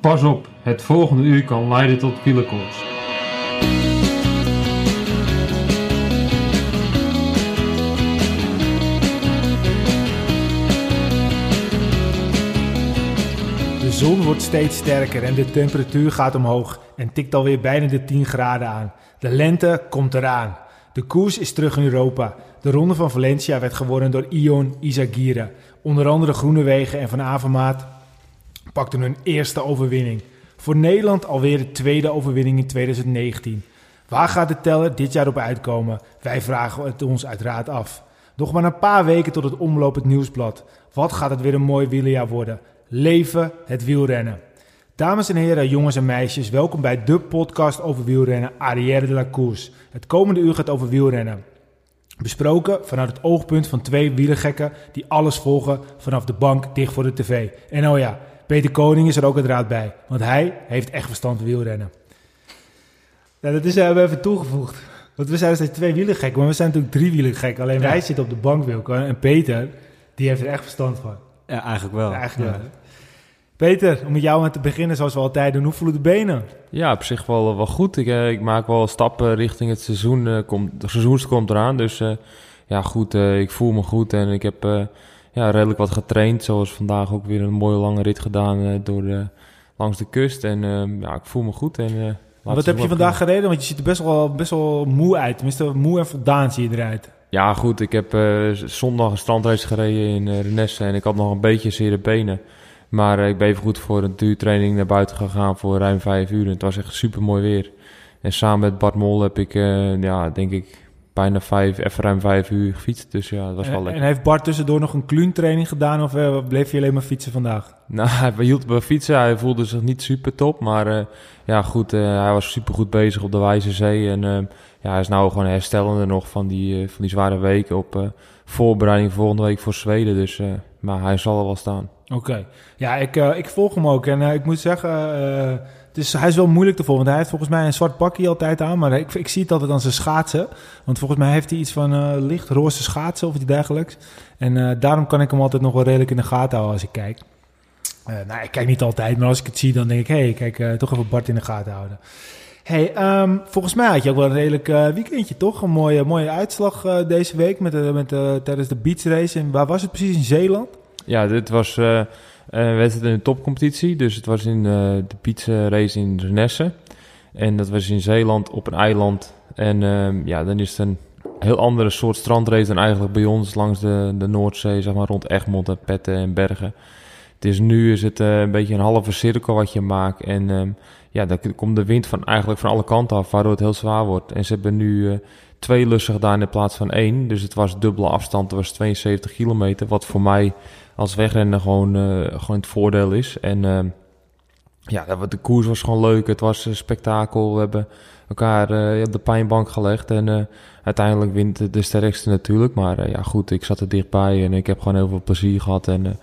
Pas op, het volgende uur kan leiden tot wielerkoorts. De zon wordt steeds sterker en de temperatuur gaat omhoog en tikt alweer bijna de 10 graden aan. De lente komt eraan. De koers is terug in Europa. De ronde van Valencia werd gewonnen door Ion Izagirre. Onder andere Groenewegen en Van Avermaat pakten hun eerste overwinning. Voor Nederland alweer de tweede overwinning in 2019. Waar gaat de teller dit jaar op uitkomen? Wij vragen het ons uiteraard af. Nog maar een paar weken tot het omlopend nieuwsblad. Wat gaat het weer een mooi wielerjaar worden? Leven het wielrennen. Dames en heren, jongens en meisjes, welkom bij de podcast over wielrennen Arrière de la Course. Het komende uur gaat over wielrennen. Besproken vanuit het oogpunt van twee wielergekken die alles volgen vanaf de bank dicht voor de tv. En oh ja, Peter Koning is er ook uiteraard bij, want hij heeft echt verstand van wielrennen. Ja, dat is hebben we even toegevoegd. Want we zijn dus twee wielergekken, maar we zijn natuurlijk drie wielergekken. Alleen wij zitten op de bank, Wilco. En Peter, die heeft er echt verstand van. Ja, eigenlijk wel. Ja, eigenlijk wel. Peter, om met jou aan te beginnen zoals we altijd doen. Hoe voelen de benen? Ja, op zich wel, wel goed. Ik, eh, ik maak wel stappen richting het seizoen. Uh, komt, de seizoen komt eraan, dus uh, ja, goed. ik voel me goed en ik heb ja, redelijk wat getraind. Zoals vandaag ook weer een mooie lange rit gedaan door de, langs de kust. En ja, ik voel me goed. En, wat heb je vandaag gereden? Want je ziet er best wel, best wel moe uit. Tenminste, moe en voldaan zie je eruit. Ja, goed. Ik heb zondag een strandrace gereden in uh, Renesse en ik had nog een beetje zere benen. Maar ik ben even goed voor een duurtraining naar buiten gegaan voor ruim vijf uur. En het was echt super mooi weer. En samen met Bart Mol heb ik, ja, denk ik, bijna vijf, even ruim vijf uur gefietst. Dus ja, dat was en, wel lekker. En heeft Bart tussendoor nog een kluuntraining gedaan of uh, bleef je alleen maar fietsen vandaag? Nou, hij hield bij fietsen. Hij voelde zich niet super top. Maar uh, ja, goed, hij was super goed bezig op de Wijze Zee. En ja, hij is nou gewoon herstellende nog van die, van die zware weken op voorbereiding volgende week voor Zweden. Dus maar hij zal er wel staan. Oké. Ja, ik, ik volg hem ook. En ik moet zeggen, uh, is, hij is wel moeilijk te. Want hij heeft volgens mij een zwart pakje altijd aan. Maar ik, ik zie het altijd aan zijn schaatsen. Want volgens mij heeft hij iets van licht roze schaatsen of iets dergelijks. En daarom kan ik hem altijd nog wel redelijk in de gaten houden als ik kijk. nou, ik kijk niet altijd, maar als ik het zie, dan denk ik... hé, hey, kijk, toch even Bart in de gaten houden. Hey, um, volgens mij had je ook wel een redelijk weekendje, toch? Een mooie, mooie uitslag deze week met, met, tijdens de Beach Race. En waar was het precies? In Zeeland? Ja, dit was uh, een wedstrijd in de topcompetitie. Dus het was in uh, de pizza race in Renesse. En dat was in Zeeland op een eiland. En uh, ja, dan is het een heel andere soort strandrace dan eigenlijk bij ons langs de, de Noordzee, zeg maar rond Egmond en Petten en Bergen. Het is nu is het een beetje een halve cirkel wat je maakt. En um, ja, dan komt de wind van eigenlijk van alle kanten af, waardoor het heel zwaar wordt. En ze hebben nu twee lussen gedaan in plaats van één. Dus het was dubbele afstand, het was 72 kilometer. Wat voor mij als wegrenner gewoon, uh, gewoon het voordeel is. En uh, ja, de koers was gewoon leuk. Het was een spektakel. We hebben elkaar uh, op de pijnbank gelegd. En uiteindelijk wint de sterkste natuurlijk. Maar ja, goed, ik zat er dichtbij en ik heb gewoon heel veel plezier gehad. En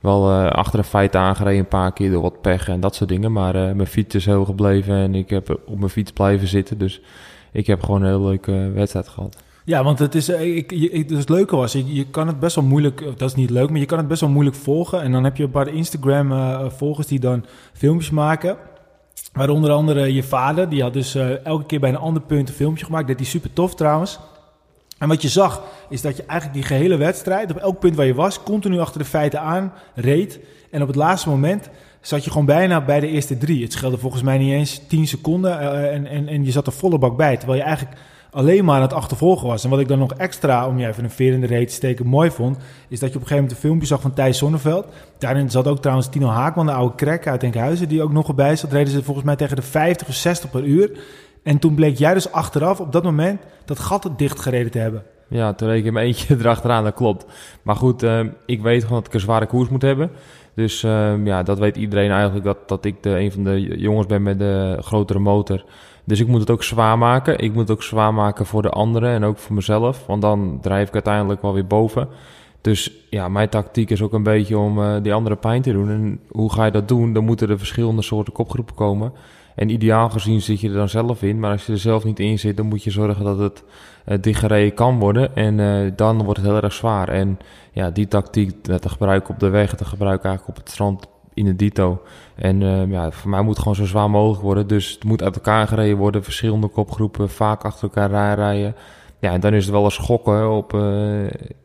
wel achter de feiten aangereden een paar keer door wat pech en dat soort dingen. Maar mijn fiets is heel gebleven en ik heb op mijn fiets blijven zitten. Dus ik heb gewoon een heel leuke wedstrijd gehad. Ja, want het is, eh, ik, dus het leuke was, je, kan het best wel moeilijk, dat is niet leuk, maar je kan het best wel moeilijk volgen. En dan heb je een paar Instagram-volgers die dan filmpjes maken. Waar onder andere je vader, die had dus uh, elke keer bij een ander punt een filmpje gemaakt. Dat is super tof trouwens. En wat je zag, is dat je eigenlijk die gehele wedstrijd, op elk punt waar je was, continu achter de feiten aan reed. En op het laatste moment zat je gewoon bijna bij de eerste drie. Het scheelde volgens mij niet eens 10 seconden en, en, en je zat er volle bak bij. Terwijl je eigenlijk alleen maar aan het achtervolgen was. En wat ik dan nog extra, om je even een veer in de reet te steken, mooi vond, is dat je op een gegeven moment een filmpje zag van Thijs Zonneveld. Daarin zat ook trouwens Tino Haakman, de oude krek uit Enkhuizen, die ook nog erbij zat. Reden ze volgens mij tegen de 50 of 60 per uur. En toen bleek jij dus achteraf op dat moment dat gat dicht gereden te hebben. Ja, toen reed ik hem eentje erachteraan, dat klopt. Maar goed, uh, ik weet gewoon dat ik een zware koers moet hebben. Dus uh, ja, dat weet iedereen eigenlijk dat, dat ik een van de jongens ben met de grotere motor. Dus ik moet het ook zwaar maken. Ik moet het ook zwaar maken voor de anderen en ook voor mezelf. Want dan drijf ik uiteindelijk wel weer boven. Dus ja, mijn tactiek is ook een beetje om uh, die andere pijn te doen. En hoe ga je dat doen? Dan moeten er verschillende soorten kopgroepen komen. En ideaal gezien zit je er dan zelf in. Maar als je er zelf niet in zit, dan moet je zorgen dat het uh, dichtgereden kan worden. En uh, dan wordt het heel erg zwaar. En ja, die tactiek, te gebruiken op de weg, te gebruiken eigenlijk op het strand in de dito. En uh, ja, voor mij moet het gewoon zo zwaar mogelijk worden. Dus het moet uit elkaar gereden worden. Verschillende kopgroepen, vaak achter elkaar rijden. Ja, en dan is het wel een schokken op, uh,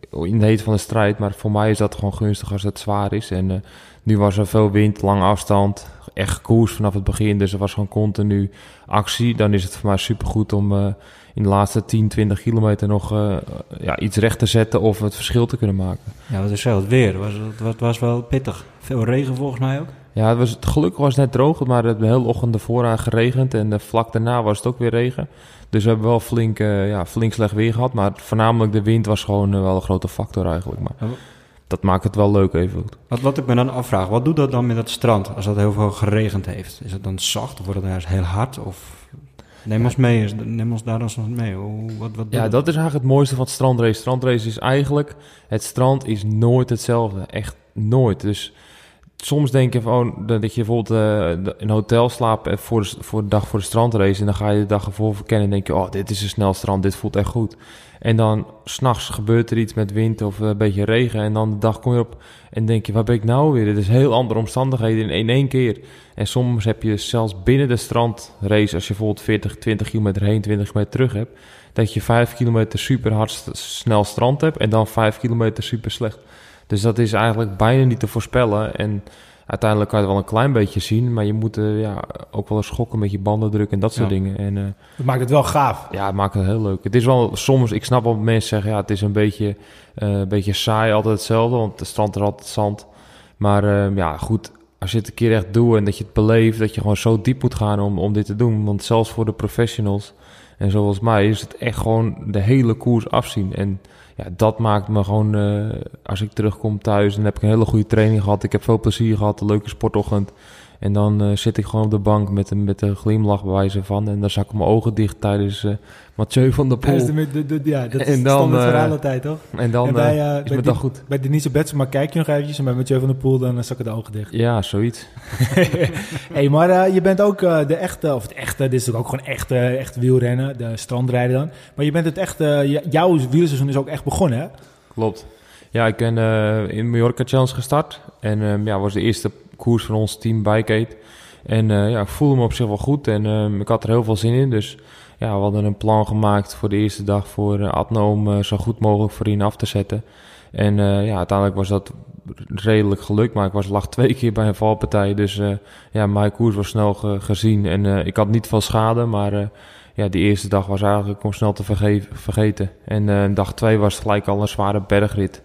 in de heet van de strijd. Maar voor mij is dat gewoon gunstig als het zwaar is. En uh, nu was er veel wind, lange afstand. Echt koers vanaf het begin. Dus er was gewoon continu actie. Dan is het voor mij supergoed om in de laatste 10, 20 kilometer nog uh, ja, iets recht te zetten of het verschil te kunnen maken. Ja, wat is zo het weer? Was, het was wel pittig. Veel regen volgens mij ook. Ja, het was, het gelukkig was het net droog, maar het de hele ochtend ervoor aan geregend. En de vlak daarna was het ook weer regen. Dus we hebben wel flink, uh, ja, flink slecht weer gehad. Maar voornamelijk de wind was gewoon uh, wel een grote factor eigenlijk. Maar dat maakt het wel leuk even. Wat, wat ik me dan afvraag, wat doet dat dan met het strand als het heel veel geregend heeft? Is het dan zacht of wordt het juist heel hard? Of Neem ons mee, neem ons daar eens mee. Wat, wat ja, dat is eigenlijk het mooiste van het strandrace. Strandrace is eigenlijk, het strand is nooit hetzelfde. Echt nooit. Dus soms denk je van, oh, dat je bijvoorbeeld uh, in een hotel slaapt voor de, voor de dag voor de strandrace. En dan ga je de dag ervoor verkennen en denk je, oh, dit is een snel strand, dit voelt echt goed. En dan s'nachts gebeurt er iets met wind of een beetje regen. En dan de dag kom je op en denk je, waar ben ik nou weer? Het is heel andere omstandigheden in één keer. En soms heb je zelfs binnen de strandrace, als je bijvoorbeeld 40, 20 kilometer heen, 20 kilometer terug hebt, dat je 5 kilometer super hard snel strand hebt en dan 5 kilometer super slecht. Dus dat is eigenlijk bijna niet te voorspellen. En uiteindelijk kan je het wel een klein beetje zien, maar je moet uh, ja, ook wel eens schokken met je bandendruk en dat soort dingen. En, uh, dat maakt het wel gaaf. Ja, het maakt het heel leuk. Het is wel soms, ik snap wel mensen zeggen, ja, het is een beetje, uh, een beetje saai, altijd hetzelfde, want de strand is altijd zand. Maar ja, goed, als je het een keer echt doet en dat je het beleeft, dat je gewoon zo diep moet gaan om, om dit te doen. Want zelfs voor de professionals en zoals mij is het echt gewoon de hele koers afzien. En ja, dat maakt me gewoon, uh, als ik terugkom thuis, dan heb ik een hele goede training gehad. Ik heb veel plezier gehad, een leuke sportochtend. En dan uh, zit ik gewoon op de bank met een, met een glimlach bij wijze van. En dan zak ik mijn ogen dicht tijdens uh, Mathieu van der Poel. De, de, de, ja, dat is dan, het verhaal altijd, toch? En dan en bij, uh, is het dan goed. Bij Denise Betsema kijk je nog eventjes. En bij Mathieu van der Poel dan zakken de ogen dicht. Ja, zoiets. hey, maar je bent ook de echte, of het echte, dit is ook gewoon echte, echt wielrennen. De strandrijden dan. Maar je bent het echte, jouw wielerseizoen is ook echt begonnen, hè? Klopt. Ja, ik ben in Mallorca Challenge gestart. En um, ja, was de eerste koers van ons team Bikeaid. En uh, ja, ik voelde me op zich wel goed en uh, ik had er heel veel zin in. Dus ja, we hadden een plan gemaakt voor de eerste dag voor uh, Adno om zo goed mogelijk voor hen af te zetten. En ja, uiteindelijk was dat redelijk gelukt, maar ik was lag twee keer bij een valpartij. Dus ja, mijn koers was snel ge gezien en ik had niet veel schade, maar ja, die eerste dag was eigenlijk om snel te vergeten. En dag twee was gelijk al een zware bergrit.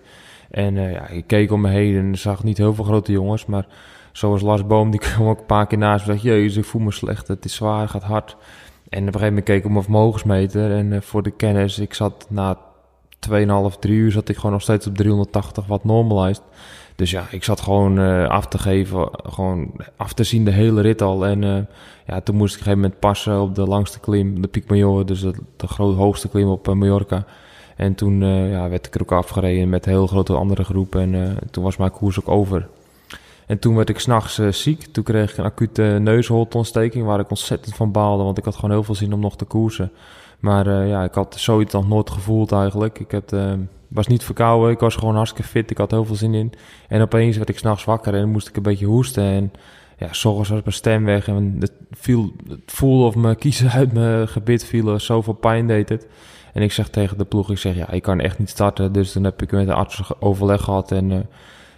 En ja, ik keek om me heen en zag niet heel veel grote jongens, maar Zoals Lars Boom, die kwam ook een paar keer naast me. Dacht, jezus, ik voel me slecht. Het is zwaar, het gaat hard. En op een gegeven moment keek ik op mijn vermogensmeter. En uh, voor de kennis, ik zat na 2,5, 3 uur zat ik gewoon nog steeds op 380 wat normalized. Dus ja, ik zat gewoon uh, af te geven, gewoon af te zien de hele rit al. En uh, ja, toen moest ik op een gegeven moment passen op de langste klim, de Pic Major, dus de, de groot, hoogste klim op Mallorca. En toen ja, werd ik er ook afgereden met een heel grote andere groep. En toen was mijn koers ook over. En toen werd ik s'nachts uh, ziek. Toen kreeg ik een acute neusholtontsteking waar ik ontzettend van baalde. Want ik had gewoon heel veel zin om nog te koersen. Maar uh, ja, ik had zoiets nog nooit gevoeld eigenlijk. Ik had, uh, was niet verkouden. Ik was gewoon hartstikke fit. Ik had heel veel zin in. En opeens werd ik s'nachts wakker en moest ik een beetje hoesten. En ja, s'ochtends was mijn stem weg. En het, viel, het voelde of mijn kiezen uit mijn gebit vielen. Zoveel pijn deed het. En ik zeg tegen de ploeg, ik zeg ja, ik kan echt niet starten. Dus dan heb ik met de arts overleg gehad en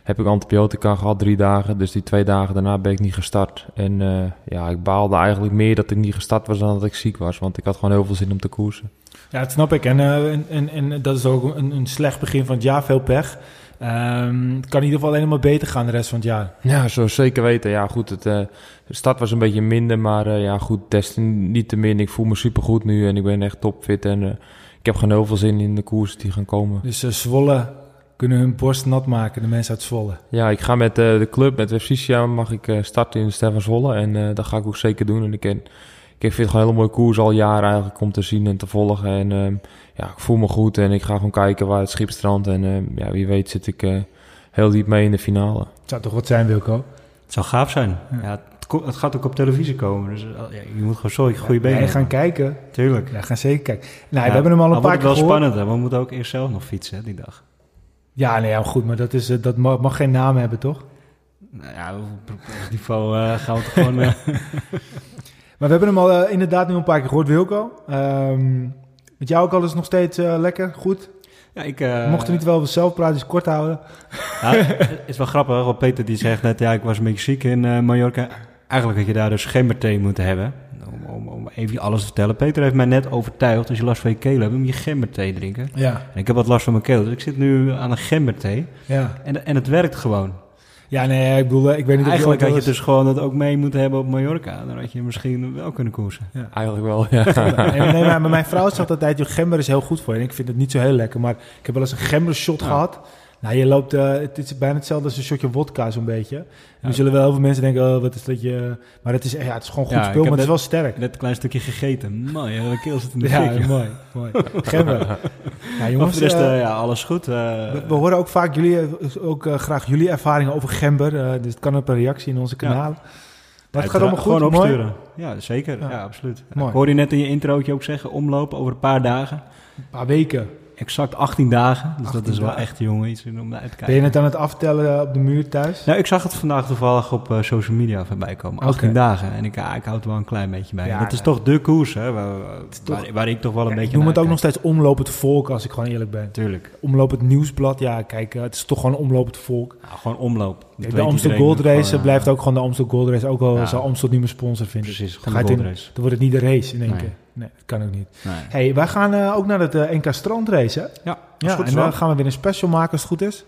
heb ik antibiotica gehad, drie dagen. Dus die twee dagen daarna ben ik niet gestart. En uh, ja, ik baalde eigenlijk meer dat ik niet gestart was dan dat ik ziek was. Want ik had gewoon heel veel zin om te koersen. Ja, dat snap ik. En, uh, en, en, en, dat is ook een, een slecht begin van het jaar, veel pech. Um, het kan in ieder geval alleen maar beter gaan de rest van het jaar. Ja, zo zeker weten. Ja, goed, het, uh, de start was een beetje minder, maar ja, goed, des niet te min. Ik voel me supergoed nu en ik ben echt topfit en ik heb gewoon heel veel zin in de koers die gaan komen. Dus Zwolle kunnen hun borst nat maken, de mensen uit Zwolle. Ja, ik ga met uh, de club, met Efsicia, mag ik uh, starten in Stefan Zwolle. En uh, dat ga ik ook zeker doen. En ik, ken, ik vind het gewoon een hele mooie koers al jaren eigenlijk om te zien en te volgen. En ehm, ja, ik voel me goed en ik ga gewoon kijken waar het schip strandt. En ehm, ja, wie weet zit ik heel diep mee in de finale. Het zou toch wat zijn, Wilco? Het zou gaaf zijn. Ja. ja het, gaat ook op televisie komen. Dus ja, je moet gewoon zo goede benen gaan kijken. Tuurlijk. Ja, gaan zeker kijken. Nou, we hebben hem al een paar keer Het wel spannend, hè? We moeten ook eerst zelf nog fietsen hè, die dag. Ja, nee, ja, goed, maar dat, is, eh, dat mag geen naam hebben, toch? Nou ja, op niveau eh, gaan we het gewoon... eh, Maar we hebben hem al inderdaad nu een paar keer gehoord, Wilco. Ehm, met jou ook alles nog steeds eh, lekker, goed? ja, ik... eh, We mochten niet wel zelf praten, dus kort houden. Ja, het is wel grappig, want Peter die zegt net, ja, ik was een beetje ziek in eh, Mallorca. Eigenlijk had je daar dus gemberthee moeten hebben. Om, om, om even alles te vertellen. Peter heeft mij net overtuigd, als je last van je keel hebt, moet je gemberthee drinken. Ja, En ik heb wat last van mijn keel, dus ik zit nu aan een gemberthee. ja. En, en het werkt gewoon. Ja, nee, ik bedoel, eh, ik weet niet of Eigenlijk je had je dus gewoon het ook mee moeten hebben op Mallorca. Dan had je misschien wel kunnen koersen. Eigenlijk wel, ja. Nee, nee, maar mijn vrouw zegt altijd, joh, gember is heel goed voor je. En ik vind het niet zo heel lekker, maar ik heb wel eens een gembershot Ja. gehad. Nou, je loopt, eh, het is bijna hetzelfde als een shotje wodka zo'n beetje. Nu zullen wel heel veel mensen denken, oh, wat is dat je... Maar het is, ja, het is gewoon goed Ja, spul, maar het is wel sterk. Net een klein stukje gegeten. Ja, de keel zit in de Ja, fik, mooi, mooi. Gember. Ja, jongens, rest, eh, eh, ja, alles goed. we, we horen ook vaak jullie, ook graag jullie ervaringen over gember. dus het kan op een reactie in onze Ja. kanalen. Maar het gaat allemaal goed, Gewoon mooi. opsturen. Ja, zeker. Ja. Ja, absoluut. Mooi. Ik hoorde je net in je introotje ook zeggen, omlopen over een paar dagen. Een paar weken. Exact 18 dagen. Dus 18 dat is wel dagen. echt, jongen, iets om naar uit te kijken. Ben je het aan het aftellen eh, op de muur thuis? Nou, ik zag het vandaag toevallig op eh, social media voorbij komen. 18 Oké. dagen. En ik, ja, ik houd er wel een klein beetje bij. Ja, dat is toch de koers, hè? Waar, toch- waar, waar ik toch wel een Ja, beetje ik noem het ook nog steeds omlopend volk, als ik gewoon eerlijk ben. Tuurlijk. Omlopend nieuwsblad, ja, kijk, eh, het is toch gewoon omlopend volk. Nou, gewoon omloop. De Amstel Gold Race blijft ook gewoon de Amstel Gold Race, ook al zou Amstel niet meer sponsor vinden. Precies, gewoon de Gold Race. Dan wordt het niet de race in één Nee. keer. Nee, dat kan ook niet. Nee. hey, wij gaan eh, ook naar het eh, NK Strandrace, hè? Ja, Ja, en dan gaan we weer een special maken als het goed is.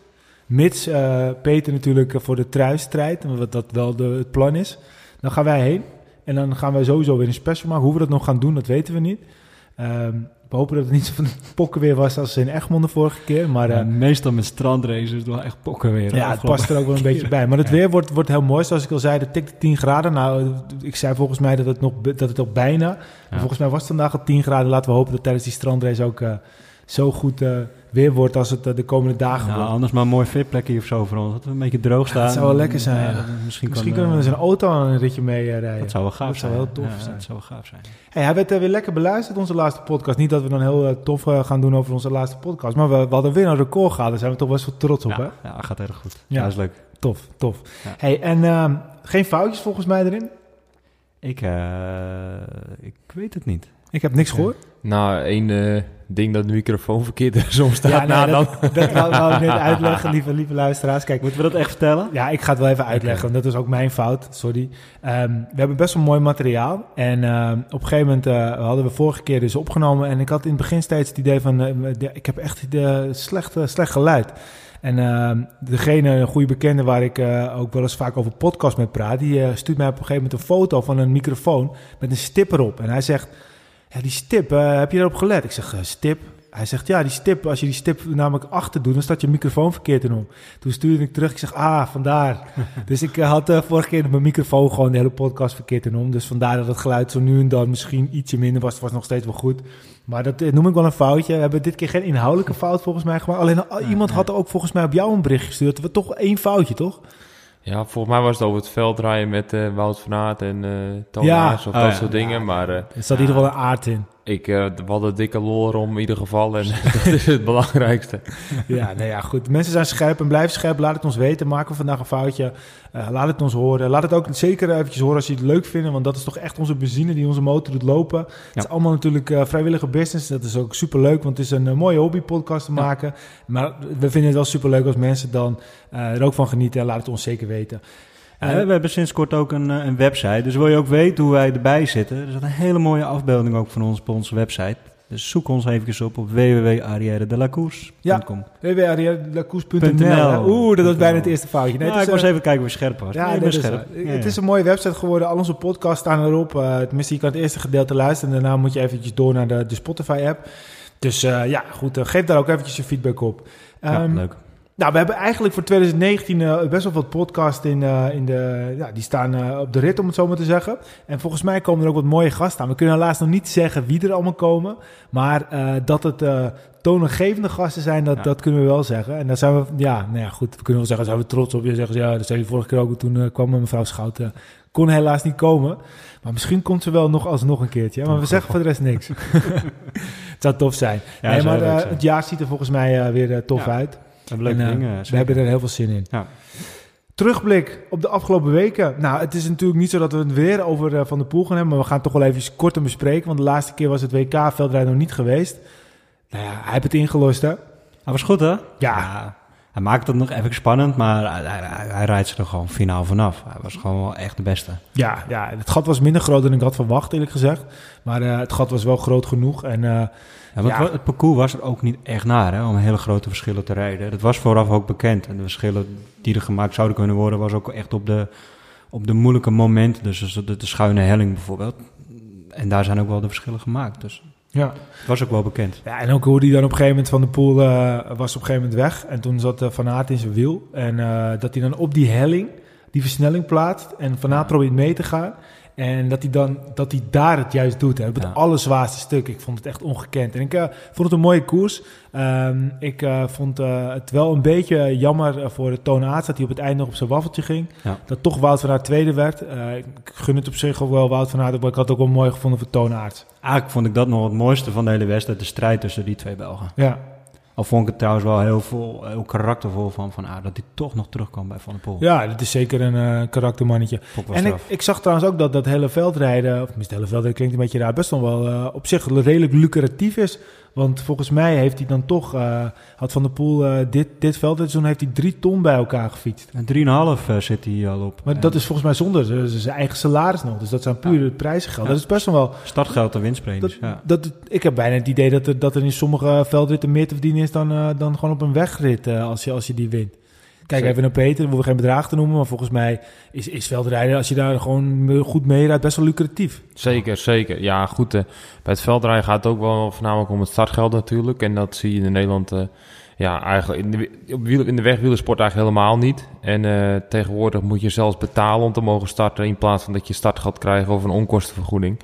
Mits eh, Peter natuurlijk voor de trui strijdt, en wat dat wel de, het plan is. Dan gaan wij heen. En dan gaan wij sowieso weer een special maken. Hoe we dat nog gaan doen, dat weten we niet. Ehm, we hopen dat het niet zo van de pokken weer was als in Egmond de vorige keer. Maar eh, meestal met strandraces wel echt pokken weer. ja, het past er ook wel een beetje bij. Maar het weer wordt, wordt heel mooi. Zoals ik al zei, de tikte 10 graden. Nou, ik zei volgens mij dat het, nog, dat het ook bijna... Ja. Volgens mij was het vandaag al 10 graden. Laten we hopen dat tijdens die strandrace ook eh, zo goed eh, weer wordt als het eh, de komende dagen Nou, wordt. anders maar een mooi fitplekje of zo voor ons. Dat we een beetje droog staan. dat zou wel lekker zijn, Ja, ja. misschien kunnen we eh, eens een auto aan een ritje mee eh, rijden. Dat zou wel gaaf Dat zou zijn. wel tof Ja, zijn. Dat zou wel gaaf zijn. Hey, hij werd eh, weer lekker beluisterd, onze laatste podcast. Niet dat we dan heel eh, tof eh, gaan doen over onze laatste podcast. Maar we, we hadden weer een record gehaald. Daar zijn we toch best wel trots op, hè? Ja, ja, gaat erg goed. Ja. Ja, dat is leuk. Tof, tof. Ja. Hey, en ehm, geen foutjes volgens mij erin? Ik, eh, ik weet het niet. Ik heb niks gehoord. Nou, één eh, ding dat de microfoon verkeerd soms staat. Ja, nou, nee, dan, dat, dat wou, ik net uitleggen, lieve, lieve luisteraars. Kijk, Moeten we dat echt vertellen? ja, ik ga het wel even uitleggen, want dat is ook mijn fout, sorry. Ehm, we hebben best wel mooi materiaal. En ehm, op een gegeven moment eh, hadden we vorige keer dus opgenomen. En ik had in het begin steeds het idee van, eh, ik heb echt de slecht, slecht geluid. En ehm, degene, een goede bekende waar ik eh, ook wel eens vaak over podcast mee praat, die stuurt mij op een gegeven moment een foto van een microfoon met een stip erop. En hij zegt, ja, die stip, eh, heb je erop gelet? Ik zeg, eh, stip? Hij zegt, ja, die stip, als je die stip namelijk achter doet, dan staat je microfoon verkeerd in om. Toen stuurde ik terug, ik zeg, ah, vandaar. dus ik eh, had eh, vorige keer mijn microfoon gewoon de hele podcast verkeerd in om. Dus vandaar dat het geluid zo nu en dan misschien ietsje minder was. Het was nog steeds wel goed. Maar dat noem ik wel een foutje. We hebben dit keer geen inhoudelijke fout volgens mij gemaakt. Alleen iemand had ook volgens mij op jou een bericht gestuurd. We toch één foutje, toch? Ja, volgens mij was het over het veld draaien met eh, Wout van Aert en eh Ja. Haas of Oh, dat ja. soort dingen. Maar eh, Er zat in ieder geval een aard in. Ik, eh, we hadden een dikke lol om in ieder geval. En dat is het belangrijkste. Ja, nou ja, goed. Mensen zijn scherp en blijven scherp. Laat het ons weten. Maken we vandaag een foutje. Eh, laat het ons horen. Laat het ook zeker eventjes horen als je het leuk vindt. Want dat is toch echt onze benzine die onze motor doet lopen. Het is allemaal natuurlijk eh, vrijwillige business. Dat is ook super leuk. Want het is een eh, mooie hobbypodcast te Ja. maken. Maar we vinden het wel super leuk als mensen dan eh, er ook van genieten. Laat het ons zeker weten. Ja, Eh, we hebben sinds kort ook een, eh, een website. Dus wil je ook weten hoe wij erbij zitten? Er staat een hele mooie afbeelding ook van ons op onze website. Dus zoek ons even op op www.arrièredelacours.com. www.ariadelacoes.nl Oeh, dat was bijna het eerste foutje. Nee, is, ik was eh, even kijken hoe scherp was. Ja, Nee, is scherp. Ja, Het ja. is een mooie website geworden. Al onze podcasts staan erop. Eh tenminste, je kan het eerste gedeelte luisteren. En daarna moet je eventjes door naar de, de Spotify-app. Dus eh, ja, goed. eh, geef daar ook eventjes je feedback op. Ja, Ehm, leuk. Nou, we hebben eigenlijk voor 2019 eh, best wel wat podcasts in, eh, in de... Ja, die staan eh, op de rit, om het zo maar te zeggen. En volgens mij komen er ook wat mooie gasten aan. We kunnen helaas nog niet zeggen wie er allemaal komen. Maar dat het toonaangevende gasten zijn, dat, Ja. dat kunnen we wel zeggen. En daar zijn we... Ja, nou ja, goed. We kunnen wel zeggen, zijn we trots op. Je zegt, ja, dat zei je vorige keer ook. Toen kwam mevrouw Schouten. Kon helaas niet komen. Maar misschien komt ze wel nog alsnog een keertje. Maar we zeggen voor de rest niks. het zou tof zijn. Ja, nee, maar het jaar ziet er volgens mij weer tof uit. We hebben leuke En, eh, dingen. we hebben er heel veel zin in. Ja. Terugblik op de afgelopen weken. Nou, het is natuurlijk niet zo dat we het weer over eh, Van der Poel gaan hebben, maar we gaan het toch wel even kort bespreken, want de laatste keer was het WK-veldrijd nog niet geweest. Nou ja, hij heeft het ingelost, hè? Hij was goed, hè? Ja. Hij maakt het nog even spannend, maar hij, hij, hij rijdt ze er gewoon finaal vanaf. Hij was gewoon wel echt de beste. Ja, ja, het gat was minder groot dan ik had verwacht, eerlijk gezegd. Maar eh, het gat was wel groot genoeg. En, eh, Ja, want Ja. Het parcours was er ook niet echt naar hè, om hele grote verschillen te rijden. Dat was vooraf ook bekend. En de verschillen die er gemaakt zouden kunnen worden, was ook echt op de, op de moeilijke momenten. Dus de, de schuine helling bijvoorbeeld. En daar zijn ook wel de verschillen gemaakt. Dus ja. het was ook wel bekend. ja, en ook hoe die dan op een gegeven moment van de pool eh, was op een gegeven moment weg. En toen zat eh, Van Aert in zijn wiel. En eh, dat hij dan op die helling die versnelling plaatst. En Van Aert probeert mee te gaan. En dat hij dan dat hij daar het juist doet. Hè, op het Ja. allerzwaarste stuk. Ik vond het echt ongekend. En ik eh, vond het een mooie koers. Ehm, ik eh, vond eh, het wel een beetje jammer voor de Toon Aerts dat hij op het eind nog op zijn waffeltje ging. Ja. Dat toch Wout van Aert tweede werd. Ik gun het op zich ook wel Wout van Aert. Maar ik had het ook wel mooi gevonden voor Toon Aerts. Eigenlijk vond ik dat nog het mooiste van de hele wedstrijd. De strijd tussen die twee Belgen. Ja. Al vond ik het trouwens wel heel, vol, heel karaktervol van Van Aert. Dat hij toch nog terugkwam bij Van der Poel. ja, dat is zeker een eh, karaktermannetje. En ik, ik zag trouwens ook dat dat hele veldrijden, of tenminste, hele veldrijden klinkt een beetje raar, best wel eh, op zich redelijk lucratief is. Want volgens mij heeft hij dan toch, eh, had Van der Poel eh, dit, dit veldrijdseizoen heeft hij drie ton bij elkaar gefietst. En 3,5 eh, zit hij al op. Maar En dat is volgens mij zonder zijn eigen salaris nog. Dus dat zijn prijzengeld. Ja. Dat is best wel... Startgeld en winstpremies, Dat, ja. dat, ik heb bijna het idee dat er, dat er in sommige veldritten meer te verdienen is dan, dan gewoon op een wegrit als, je, als je die wint. Kijk Zeker. even naar Peter, we hoeven geen bedrag te noemen, maar volgens mij is, is veldrijden, als je daar gewoon goed mee rijdt, best wel lucratief. Zeker, zeker. Ja, goed. eh, bij het veldrijden gaat het ook wel voornamelijk om het startgeld natuurlijk. En dat zie je in Nederland eh, ja, eigenlijk in de, op wiel, in de wegwielersport eigenlijk helemaal niet. En eh, tegenwoordig moet je zelfs betalen om te mogen starten... in plaats van dat je startgeld krijgt of een onkostenvergoeding.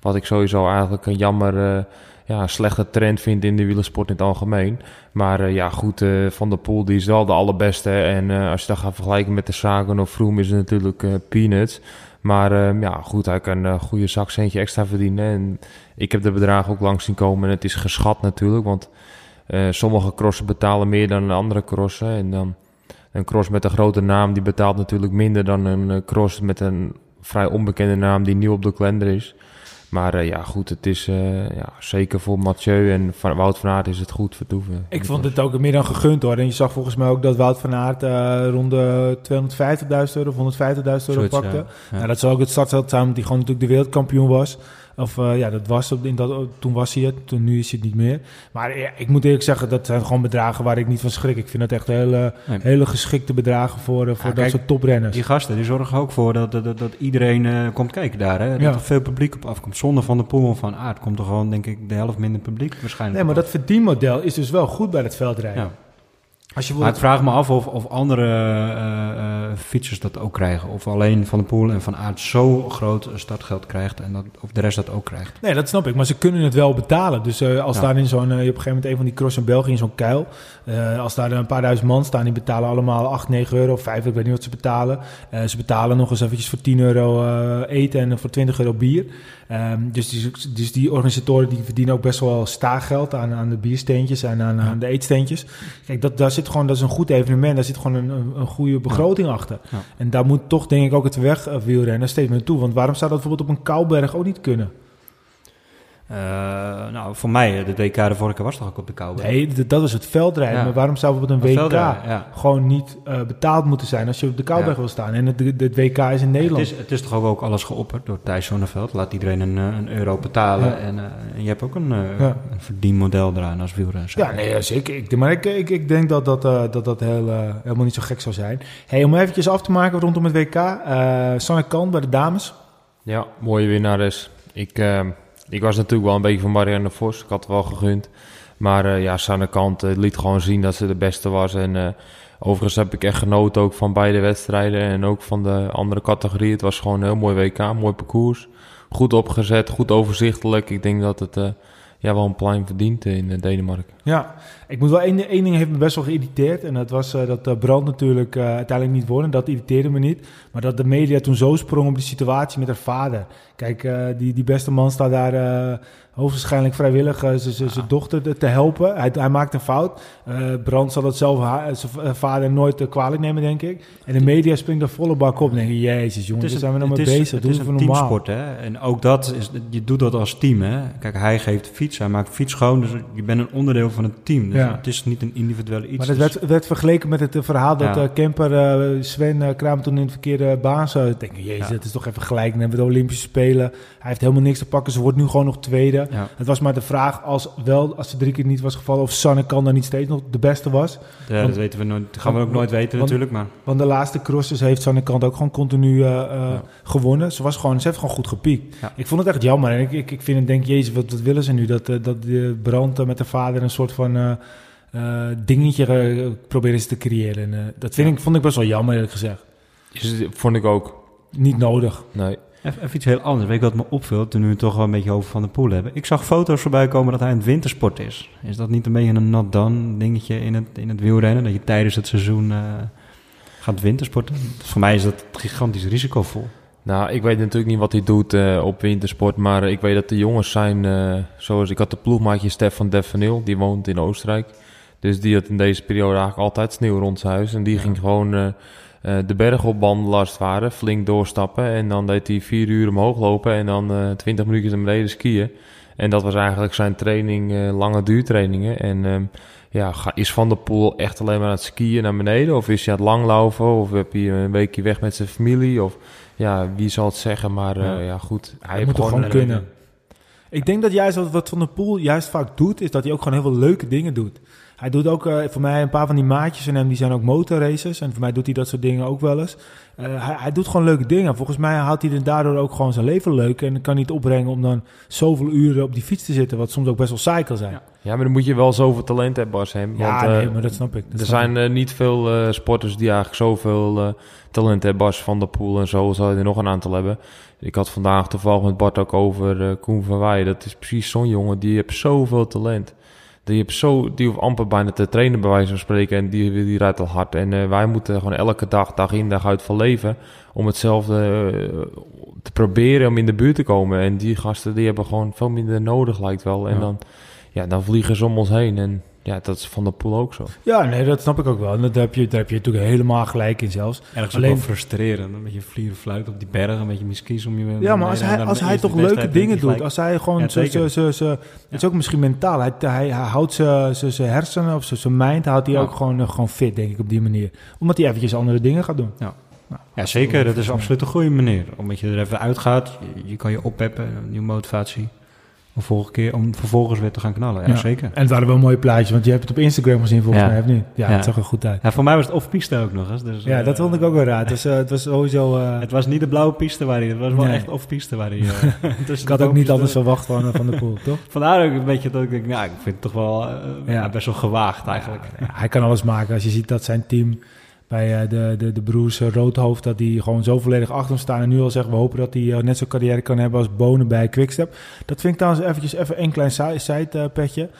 Wat ik sowieso eigenlijk een jammer... ja, een slechte trend vind in de wielersport in het algemeen. Maar eh, ja, goed, eh, Van der Poel die is wel de allerbeste. En eh, als je dat gaat vergelijken met de Sagan of Froome is het natuurlijk peanuts. Maar eh, ja, goed, hij kan een goede zakcentje extra verdienen. En ik heb de bedragen ook langs zien komen. En het is geschat natuurlijk, want sommige crossen betalen meer dan andere crossen. En dan een cross met een grote naam, die betaalt natuurlijk minder dan een cross met een vrij onbekende naam die nieuw op de kalender is. Maar eh, ja, goed, het is eh, ja, zeker voor Mathieu en van Wout van Aert is het goed vertoeven. Ik vond het ook meer dan gegund hoor. En je zag volgens mij ook dat Wout van Aert eh, rond de 250.000 euro of 150.000 euro Zoiets, pakte. ja. Ja. Nou, dat zal ook het startveld zijn, omdat hij gewoon natuurlijk de wereldkampioen was. Of eh, ja, dat was in dat, toen was hij het, toen, nu is hij het niet meer. Maar ja, ik moet eerlijk zeggen, dat zijn gewoon bedragen waar ik niet van schrik. Ik vind dat echt hele, Nee. hele geschikte bedragen voor, eh, voor Ja, dat kijk, soort toprenners. Die gasten die zorgen ook voor dat, dat, dat, dat iedereen eh, komt kijken daar. Hè? Dat Ja. er veel publiek op afkomt. Zonder Van de Poel Van Aert komt er gewoon, denk ik, de helft minder publiek waarschijnlijk. Nee, maar dat verdienmodel is dus wel goed bij het veldrijden. Als je Maar ik vraag me af of, of andere eh, eh, fietsers dat ook krijgen. Of alleen Van de Poel en Van Aert zo groot startgeld krijgt en dat, of de rest dat ook krijgt. Nee, dat snap ik. Maar ze kunnen het wel betalen. Dus eh, als Ja. daar in zo'n... eh, je op een gegeven moment een van die cross in België in zo'n kuil. Eh, als daar een paar duizend man staan, die betalen allemaal 8, 9 euro of 5. Ik weet niet wat ze betalen. Eh, ze betalen nog eens eventjes voor 10 euro eh, eten en voor 20 euro bier. Ehm, dus, die, dus die organisatoren die verdienen ook best wel staargeld aan, aan de biersteentjes en aan, aan de eetsteentjes. Kijk, dat, daar zit gewoon, dat is een goed evenement. Daar zit gewoon een, een, een goede begroting achter. Ja. En daar moet toch denk ik ook het wegwielrennen steeds meer toe. Want waarom zou dat bijvoorbeeld op een Kouberg ook niet kunnen? Eh, nou, voor mij, de WK de vorige keer was toch ook op de koude. Nee, dat is het veldrijden. Ja. Maar waarom zou bijvoorbeeld een Maar WK ja. gewoon niet eh, betaald moeten zijn als je op de Kouberg Ja. wil staan? En het, het WK is in Nederland. Het is, het is toch ook, alles geopperd door Thijs Zonneveld. Laat iedereen een, eh, een euro betalen. Ja. En, eh, en je hebt ook een, eh, Ja. een verdienmodel eraan als wielrenner. Ja, nee, zeker. Ik, maar ik, ik, ik denk dat dat, eh, dat, dat heel, eh, helemaal niet zo gek zou zijn. Hey, om eventjes af te maken rondom het WK. eh Sanne Kan bij de dames. Ja, mooie winnares. Ik, eh, ik was natuurlijk wel een beetje van Marianne Vos. Ik had het wel gegund. Maar eh, ja, Sanne Kant eh, liet gewoon zien dat ze de beste was. En eh, overigens heb ik echt genoten ook van beide wedstrijden. En ook van de andere categorieën. Het was gewoon een heel mooi WK, mooi parcours. Goed opgezet, goed overzichtelijk. Ik denk dat het ja, wel een plein verdient in eh, Denemarken. Ja, ik moet wel één, één ding heeft me best wel geïrriteerd. En dat was eh, dat eh, Brand natuurlijk eh, uiteindelijk niet won. En dat irriteerde me niet. Maar dat de media toen zo sprong op die situatie met haar vader. Kijk, eh, die, die beste man staat daar eh, hoogstwaarschijnlijk vrijwillig uh, zijn dochter te helpen. Hij, hij maakt een fout. Uh, Brand zal dat zelf zijn vader nooit kwalijk nemen, denk ik. En de media springt er volle bak op. denk je, jezus jongens, daar zijn we nog mee bezig. Het is een teamsport, hè. En ook dat, is, je doet dat als team, hè. Kijk, hij geeft fiets, hij maakt fiets schoon. Dus je bent een onderdeel van het team. Dus ja. het is niet een individuele iets. Maar het werd, werd vergeleken met het verhaal dat ja. Kemper Sven Kraam toen in het verkeerde baan zou. Ik denk, jezus, dat is toch even gelijk. met de Olympische Spelen. Hij heeft helemaal niks te pakken. Ze wordt nu gewoon nog tweede. Het was maar de vraag als wel, als ze drie keer niet was gevallen, of Sanne kan dan niet steeds nog de beste was. Ja, want, dat weten we nooit. gaan we ook nooit weten natuurlijk. Maar. Want de laatste crosses heeft Sanne Kant ook gewoon continu uh, gewonnen. Ze was gewoon, ze heeft gewoon goed gepiekt. Ik vond het echt jammer. En ik, ik, ik vind het denk, jezus, wat, wat willen ze nu? Dat, uh, dat de brand met de vader een soort van dingetje proberen ze te creëren. En, dat vind ik, vond ik best wel jammer eerlijk gezegd. Vond ik ook. Niet nodig. Nee. Even, even, iets heel anders. Weet je wat me opvult toen we het toch wel een beetje over Van de Poel hebben? Ik zag foto's voorbij komen dat hij een wintersport is. Is dat niet een beetje een not done dingetje in het, in het wielrennen? Dat je tijdens het seizoen uh, gaat wintersporten? Voor mij is dat gigantisch risicovol. Nou, ik weet natuurlijk niet wat hij doet uh, op wintersport. Maar ik weet dat de jongens zijn... Uh, zoals ik had de ploegmaatje Stefan Devanil. Die woont in Oostenrijk. Dus die had in deze periode eigenlijk altijd sneeuw rond zijn huis. En die ging gewoon de berg op waren, flink doorstappen. En dan deed hij vier uur omhoog lopen en dan uh, twintig minuutjes naar beneden skiën. En dat was eigenlijk zijn training, uh, lange duurtrainingen. En um, ja, is Van der Poel echt alleen maar aan het skiën naar beneden? Of is hij aan het langlopen? Of heb hij een weekje weg met zijn familie? Of ja, wie zal het zeggen? Maar ja, ja goed, hij moet gewoon, gewoon kunnen. Ik denk dat juist wat Van der Poel juist vaak doet, is dat hij ook gewoon heel veel leuke dingen doet. Hij doet ook uh, voor mij een paar van die maatjes en hem, die zijn ook motorracers. En voor mij doet hij dat soort dingen ook wel eens. Uh, hij, hij, doet gewoon leuke dingen. Volgens mij houdt hij daardoor ook gewoon zijn leven leuk. En kan niet opbrengen om dan zoveel uren op die fiets te zitten. Wat soms ook best wel saai kan zijn. Ja, maar dan moet je wel zoveel talent hebben, Bas. Hem. Ja, Want, nee, maar dat snap ik. Dat er snap zijn ik. niet veel sporters die eigenlijk zoveel talent hebben. Bas van der Poel en zo zal je er nog een aantal hebben. Ik had vandaag toevallig met Bart ook over Koen van Weijen. Dat is precies zo'n jongen. Die heeft zoveel talent. Die, hebt zo, die hoeft amper bijna te trainen, bij wijze van spreken. En die, die rijdt al hard. En uh, wij moeten gewoon elke dag, dag in, dag uit van leven. om hetzelfde uh, te proberen om in de buurt te komen. En die gasten, die hebben gewoon veel minder nodig, lijkt wel. En ja. dan, ja, dan vliegen ze om ons heen. En ja, dat is van de pool ook zo. Ja, nee, dat snap ik ook wel. En daar heb je, daar heb je natuurlijk helemaal gelijk in zelfs. Ergens Alleen wel frustrerend. Een beetje vlieren fluit op die bergen, een beetje miskies om je... Ja, maar als hij, als hij toch leuke dingen doet, als hij gewoon... Ja, zo, zo, zo, het is ook misschien mentaal. Hij, hij, hij houdt zijn hersenen of zijn mind, houdt hij ja. ook gewoon, uh, gewoon fit, denk ik, op die manier. Omdat hij eventjes andere dingen gaat doen. Ja. Nou, ja, zeker. Dat is absoluut een goede manier. Omdat je er even uitgaat, je, je kan je oppeppen, nieuwe motivatie om, vorige keer, om vervolgens weer te gaan knallen. Ja, ja. zeker. En het waren wel mooie plaatjes, want je hebt het op Instagram gezien volgens ja. mij, of niet? Ja, ja, het zag er goed uit. Ja, voor mij was het off-piste ook nog eens. Dus, ja, uh, dat vond ik ook wel raar. Het was, uh, het was sowieso... Uh... Het was niet de blauwe piste waar hij... Het was wel nee. echt off-piste waar hij... ik had ook niet anders verwacht van, van de pool, toch? Vandaar ook een beetje dat ik denk, nou, ik vind het toch wel best wel gewaagd eigenlijk. hij kan alles maken. Als je ziet dat zijn team bij uh, de, de, de broers uh, Roodhoofd, dat die gewoon zo volledig achter hem staan. En nu al zeggen, we hopen dat hij uh, net zo'n carrière kan hebben als Bonen bij Quickstep. Dat vind ik trouwens eventjes even een klein side-petje.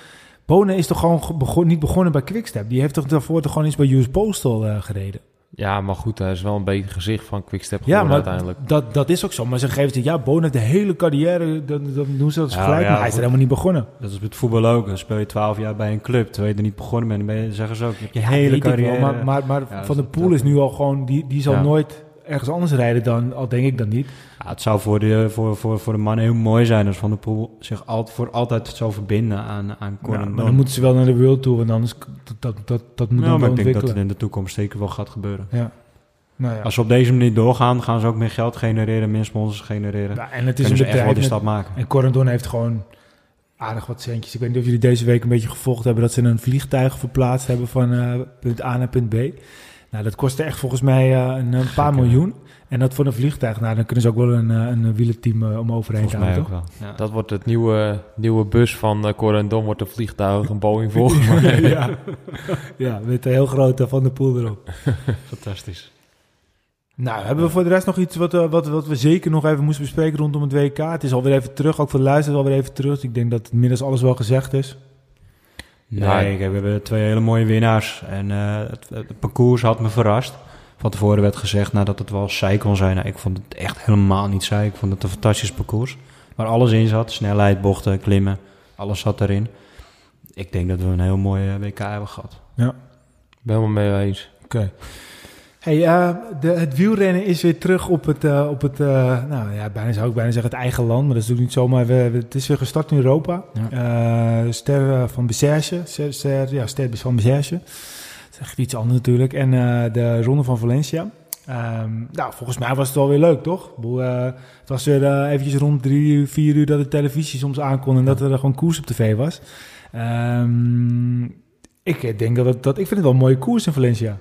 Bonen is toch gewoon niet begonnen bij Quickstep? Die heeft toch daarvoor toch gewoon eens bij US Postal gereden? Ja, maar goed, hij is wel een beetje gezicht van Quickstep geworden ja, maar uiteindelijk. Dat, dat is ook zo. Maar ze geven het, ja, Bonen heeft de hele carrière, dan, dan doen ze dat ja, gelijk, ja, maar hij is er helemaal niet begonnen. Dat is met voetbal ook. Dan speel je twaalf jaar bij een club, terwijl je er niet begonnen bent. Dan ben je, zeggen ze ook, je, je hele carrière. Wel, maar maar, maar Van de Poel is nu al gewoon, die, die zal nooit ergens anders rijden dan, al denk ik dan niet. Ja, het zou voor de, voor, voor, voor de mannen heel mooi zijn als Van der Poel zich altijd, voor altijd zou verbinden aan, aan Conan ja, Maar dan moeten ze wel naar de World Tour, want anders dat, dat, dat, moet ja, dan maar ik denk dat het in de toekomst zeker wel gaat gebeuren. Ja. Nou ja. Als ze op deze manier doorgaan, gaan ze ook meer geld genereren, meer sponsors genereren. Ja, en het is een bedrijf stap maken. En Corendon heeft gewoon aardig wat centjes. Ik weet niet of jullie deze week een beetje gevolgd hebben dat ze een vliegtuig verplaatst hebben van uh, punt A naar punt B. Nou, dat kostte echt volgens mij uh, een, een paar Gek, miljoen. En dat voor een vliegtuig, nou, dan kunnen ze ook wel een, een wielerteam uh, om overheen volgens gaan. Mij ook wel. Ja. Dat wordt het nieuwe, nieuwe bus van uh, Corendon, wordt een vliegtuig, een Boeing volgens mij. ja. ja, met een heel grote Van de Poel erop. Fantastisch. Nou, hebben we voor de rest nog iets wat, wat, wat we zeker nog even moesten bespreken rondom het WK? Het is alweer even terug, ook voor de luisteraars alweer even terug. Ik denk dat inmiddels alles wel gezegd is. Nee, we hebben twee hele mooie winnaars. En uh, het, het, parcours had me verrast. Van tevoren werd gezegd nou, dat het wel saai kon zijn. Nou, ik vond het echt helemaal niet saai. Ik vond het een fantastisch parcours. waar alles in zat. Snelheid, bochten, klimmen, alles zat erin. Ik denk dat we een heel mooi eh, WK hebben gehad. Ben helemaal mee eens. Oké. Hey, eh, de, het wielrennen is weer terug op het, eh, op het uh, nou ja, bijna zou ik bijna zeggen het eigen land, maar dat is natuurlijk niet zomaar. We, we, het is weer gestart in Europa. Ja. ster van ster, ster, ja, ster van Bessage. Dat is echt iets anders natuurlijk. En de Ronde van Valencia. Um, nou, volgens mij was het wel weer leuk, toch? Het was weer eventjes rond drie uur, vier uur dat de televisie soms aankon en dat er gewoon koers op tv was. Um, ik denk dat, dat ik vind het wel een mooie koers in Valencia.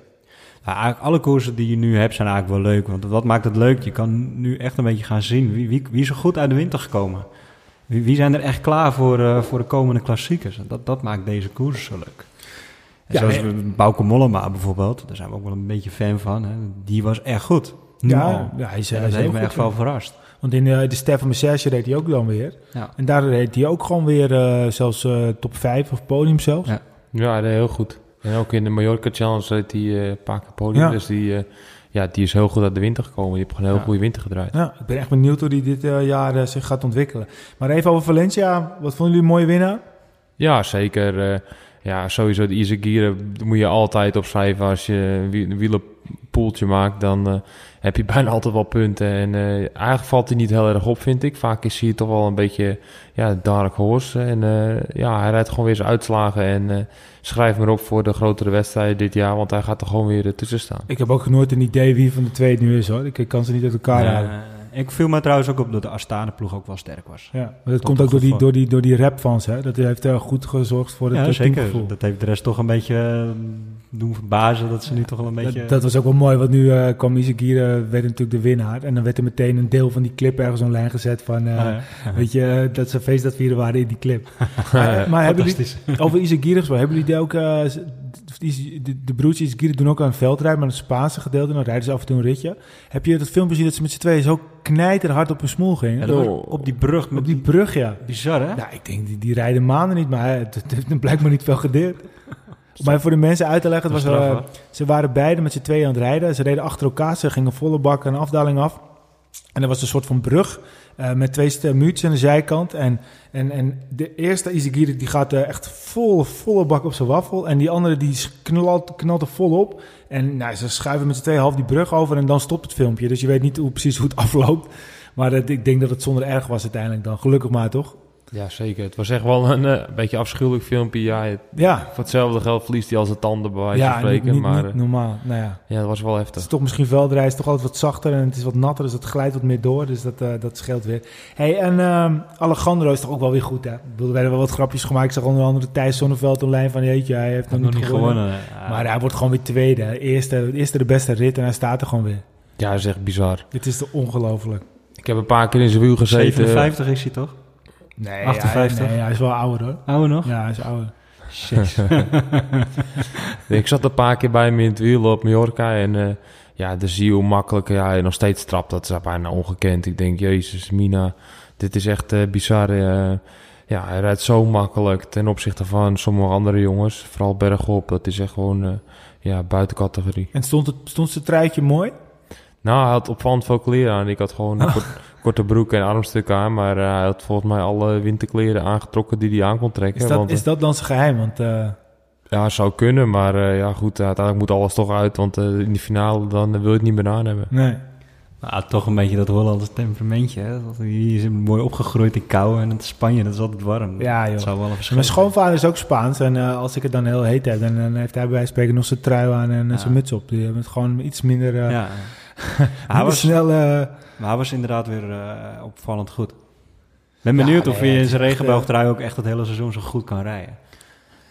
Eigenlijk alle koersen die je nu hebt zijn eigenlijk wel leuk. Want wat maakt het leuk? Je kan nu echt een beetje gaan zien wie, wie, wie is er goed uit de winter gekomen. Wie, wie zijn er echt klaar voor, uh, voor de komende klassiekers? Dat, dat maakt deze koersen zo leuk. Ja, zoals nee. Bauke Mollema bijvoorbeeld, daar zijn we ook wel een beetje fan van. Hè. Die was echt goed. Ja, ja, hij is, dat heeft me echt wel verrast. Want in uh, de Stefan Message reed hij ook dan weer. Ja. En daar reed hij ook gewoon weer uh, zelfs uh, top 5 of podium zelfs. Ja, ja hij heel goed. En ook in de Mallorca Challenge reed hij een paar keer podium. Ja. Dus die, ja, die is heel goed uit de winter gekomen. Die heeft gewoon een heel ja. goede winter gedraaid. Ja, ik ben echt benieuwd hoe hij dit jaar zich gaat ontwikkelen. Maar even over Valencia. Wat vonden jullie een mooie winnaar? Ja, zeker. ja, sowieso de Izagirre moet je altijd opschrijven als je een wielerpoeltje maakt. Dan heb je bijna altijd wel punten. En uh, eigenlijk valt hij niet heel erg op, vind ik. Vaak is hij toch wel een beetje ja, dark horse. En uh, ja, hij rijdt gewoon weer zijn uitslagen. En uh, schrijf maar op voor de grotere wedstrijden dit jaar. Want hij gaat er gewoon weer tussen staan. Ik heb ook nooit een idee wie van de twee nu is hoor. Ik kan ze niet uit elkaar halen. Ik viel me trouwens ook op dat de Astana ploeg ook wel sterk was. Ja, maar dat komt ook door die, door die, door die rapfans. Hè? Dat heeft uh, goed gezorgd voor het ja, zeker. Dat heeft de rest toch een beetje uh, doen verbazen. Dat ze nu toch wel een beetje... Dat, dat, was ook wel mooi, want nu uh, kwam Isagire, werd natuurlijk de winnaar. En dan werd er meteen een deel van die clip ergens online gezet van... Uh, ah, ja. Weet je, dat ze feest dat vieren waren in die clip. maar, maar hebben jullie, over Isagire gesproken, hebben jullie die ook... Die, de, de broertjes doen ook aan veldrijden, maar het Spaanse gedeelte. Dan rijden ze af en toe een ritje. Heb je dat filmpje gezien dat ze met z'n tweeën zo knijterhard op een smoel gingen? Ja, op die brug. Met op die brug, ja. Bizar, hè? Ja, ik denk, die, die rijden maanden niet, maar het, heeft blijkbaar niet veel gedeeld. Maar voor de mensen uit te leggen, het was, uh, ze waren beide met z'n tweeën aan het rijden. Ze reden achter elkaar, ze gingen volle bak een afdaling af. En er was een soort van brug uh, met twee muurtjes aan de zijkant. En, en, en de eerste Izagiri die gaat uh, echt vol, volle bak op zijn waffel. En die andere die knalt, knalt er vol op. En nou, ze schuiven met z'n tweeën half die brug over en dan stopt het filmpje. Dus je weet niet hoe, precies hoe het afloopt. Maar ik denk dat het zonder erg was uiteindelijk dan. Gelukkig maar, toch? Ja, zeker. Het was echt wel een uh, beetje afschuwelijk filmpje. Ja, het, ja. Voor hetzelfde geld verliest hij als de tanden bij wijze ja, van spreken. Niet, maar, niet normaal. Nou ja. ja, dat was wel heftig. Het is toch misschien veldrijden, is toch altijd wat zachter en het is wat natter, dus het glijdt wat meer door. Dus dat, uh, dat scheelt weer. hey, en uh, Alejandro is toch ook wel weer goed, hè? Ik bedoel, er werden wel wat grapjes gemaakt. Ik zag onder andere Thijs Zonneveld online van, jeetje, hij heeft nog, nog niet gewonnen. gewonnen ja. Maar hij wordt gewoon weer tweede. Eerste, eerste de beste rit en hij staat er gewoon weer. Ja, dat is echt bizar. Dit is toch ongelooflijk. Ik heb een paar keer in zijn wiel gezeten. 57 is hij toch? Nee, 58? Hij, nee, hij is wel ouder hoor. Ouder nog? Ja, hij is ouder. ik zat een paar keer bij hem in het wiel op Mallorca en uh, ja, de zie je hoe makkelijk ja, hij nog steeds trapt. Dat is bijna ongekend. Ik denk, jezus, Mina, dit is echt uh, bizar. Uh, ja, hij rijdt zo makkelijk ten opzichte van sommige andere jongens. Vooral bergop, dat is echt gewoon ja, buiten categorie. En stond, het, stond zijn truitje mooi? Nou, hij had opvallend veel kleren aan. Ik had gewoon een korte broek en armstuk aan. Maar uh, hij had volgens mij alle winterkleren aangetrokken die hij aan kon trekken. Is dat, want, is dat dan zijn geheim? Want, uh... Ja, zou kunnen. Maar uh, ja, goed, uiteindelijk moet alles toch uit. Want in de finale dan wil je het niet meer aan hebben. Nee. Nou, toch een beetje dat Hollandse temperamentje. Hè? Dat, hier is mooi opgegroeid in kou en in Spanje dat is altijd warm. Ja, joh. Dat zou wel Mijn schoonvader is ook Spaans. En uh, als ik het dan heel heet heb, dan, dan heeft hij bij wijze van spreken nog zijn trui aan en ja. zijn muts op. Die hebben het gewoon iets minder... Uh, ja. hij was snel... Maar hij was inderdaad weer uh, opvallend goed. ben benieuwd ja, of hij in zijn regenboogtrui ook echt het hele seizoen zo goed kan rijden.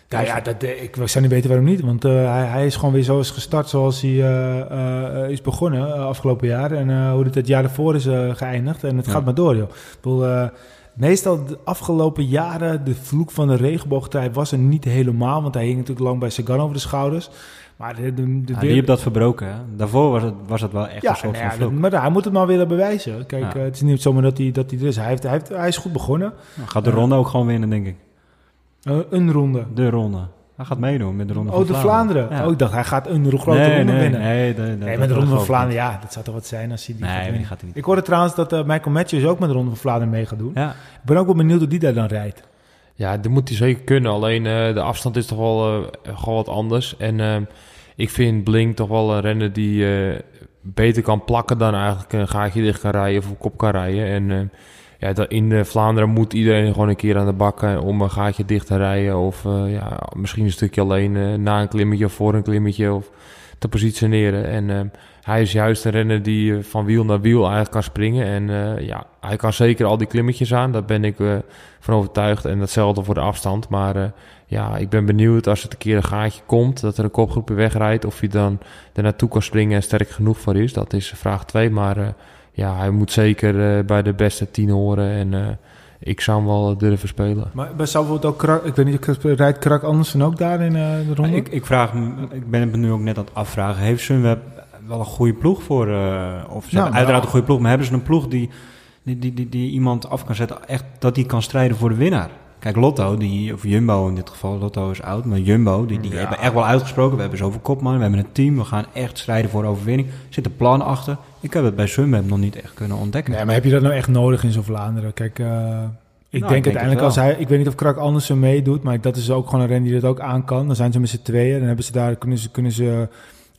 Ja, ja dat, ik zou niet weten waarom niet. Want uh, hij, hij, is gewoon weer zo is gestart zoals hij uh, is begonnen afgelopen jaar. En hoe het het jaar ervoor is geëindigd. En het ja. gaat maar door, joh. Ik bedoel, meestal de afgelopen jaren, de vloek van de regenboogtrui was er niet helemaal. Want hij hing natuurlijk lang bij Sagan over de schouders. Maar de, de, de ja, die heeft dat verbroken. Hè? Daarvoor was het, was het wel echt ja, een soort nou van Maar hij moet het maar willen bewijzen. Kijk, ja. uh, het is niet zomaar dat hij, dat hij er is. Hij, heeft, hij, heeft, hij is goed begonnen. Gaat de ronde uh, ook gewoon winnen, denk ik. Uh, een ronde. De ronde. Hij gaat meedoen met de Ronde Oh, van de Vlaanderen. Ja. Oh, ik dacht, hij gaat een grote nee, ronde nee, winnen. Nee, Nee, dat met de Ronde van Vlaanderen, ja, dat zou toch wat zijn als hij die gaat Nee, winnen. gaat hij niet. Ik hoorde trouwens dat eh, Michael Matthews ook met de Ronde van Vlaanderen mee gaat doen. Ja, Ik ben ook wel benieuwd hoe die daar dan rijdt. Ja, dat moet hij zeker kunnen. Alleen eh, de afstand is toch wel eh, gewoon wat anders. En ehm, ik vind Blink toch wel een renner die eh, beter kan plakken dan eigenlijk een gaatje dicht kan rijden of op kop kan rijden. En ehm, ja, dat in eh, Vlaanderen moet iedereen gewoon een keer aan de bak eh, om een gaatje dicht te rijden. Of eh, ja, misschien een stukje alleen na een klimmetje of voor een klimmetje of te positioneren. En hij is juist een renner die van wiel naar wiel eigenlijk kan springen. En ja, hij kan zeker al die klimmetjes aan. Daar ben ik van overtuigd. En datzelfde voor de afstand. Maar ja, ik ben benieuwd als het een keer een gaatje komt, dat er een kopgroepje wegrijdt, of hij dan er naartoe kan springen en sterk genoeg voor is. Dat is vraag 2. Maar ja, hij moet zeker eh, bij de beste tien horen. En eh, ik zou hem wel durven spelen. Maar bij zou bijvoorbeeld ook Krak, ik weet niet, rijdt Krak Andersen ook daar in eh, de ronde? ik, ik, vraag me, ik ben het nu ook net aan het afvragen. Heeft Sunweb wel een goede ploeg voor... eh, of ze Nou, hebben uiteraard nou. een goede ploeg, maar hebben ze een ploeg die, die, die, die, die iemand af kan zetten... echt dat die kan strijden voor de winnaar? Kijk, Lotto, die, of Jumbo in dit geval, Lotto is oud, maar Jumbo, die, die Ja. hebben echt wel uitgesproken. We hebben zoveel kopman, we hebben een team, we gaan echt strijden voor overwinning. Er zit een plan achter. Ik heb het bij Sunweb nog niet echt kunnen ontdekken. Nee, maar heb je dat nou echt nodig in zo'n Vlaanderen? Kijk, eh, ik Nou, denk ik denk uiteindelijk als hij... Ik weet niet of Krak Andersen meedoet, maar dat is ook gewoon een ren die dat ook aan kan. Dan zijn ze met z'n tweeën. Dan hebben ze daar, kunnen ze, kunnen ze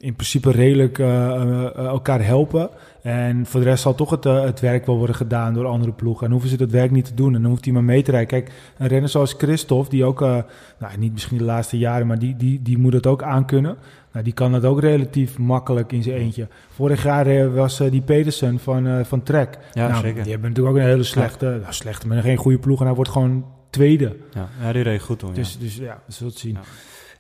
in principe redelijk eh, eh, eh, elkaar helpen. En voor de rest zal toch het, het werk wel worden gedaan door andere ploegen. En hoeven ze dat werk niet te doen. En dan hoeft hij maar mee te rijden. Kijk, een renner zoals Christophe, die ook... nou, niet misschien de laatste jaren, maar die, die, die moet het ook aankunnen. Nou, die kan dat ook relatief makkelijk in zijn eentje. Vorig jaar was die Pedersen van, van Trek. Ja, nou, zeker. Die hebben natuurlijk ook een hele slechte, nou, slechte, maar geen goede ploeg. En hij wordt gewoon tweede. Ja, ja die reed goed ja. Dus, dus ja, we zullen het zien.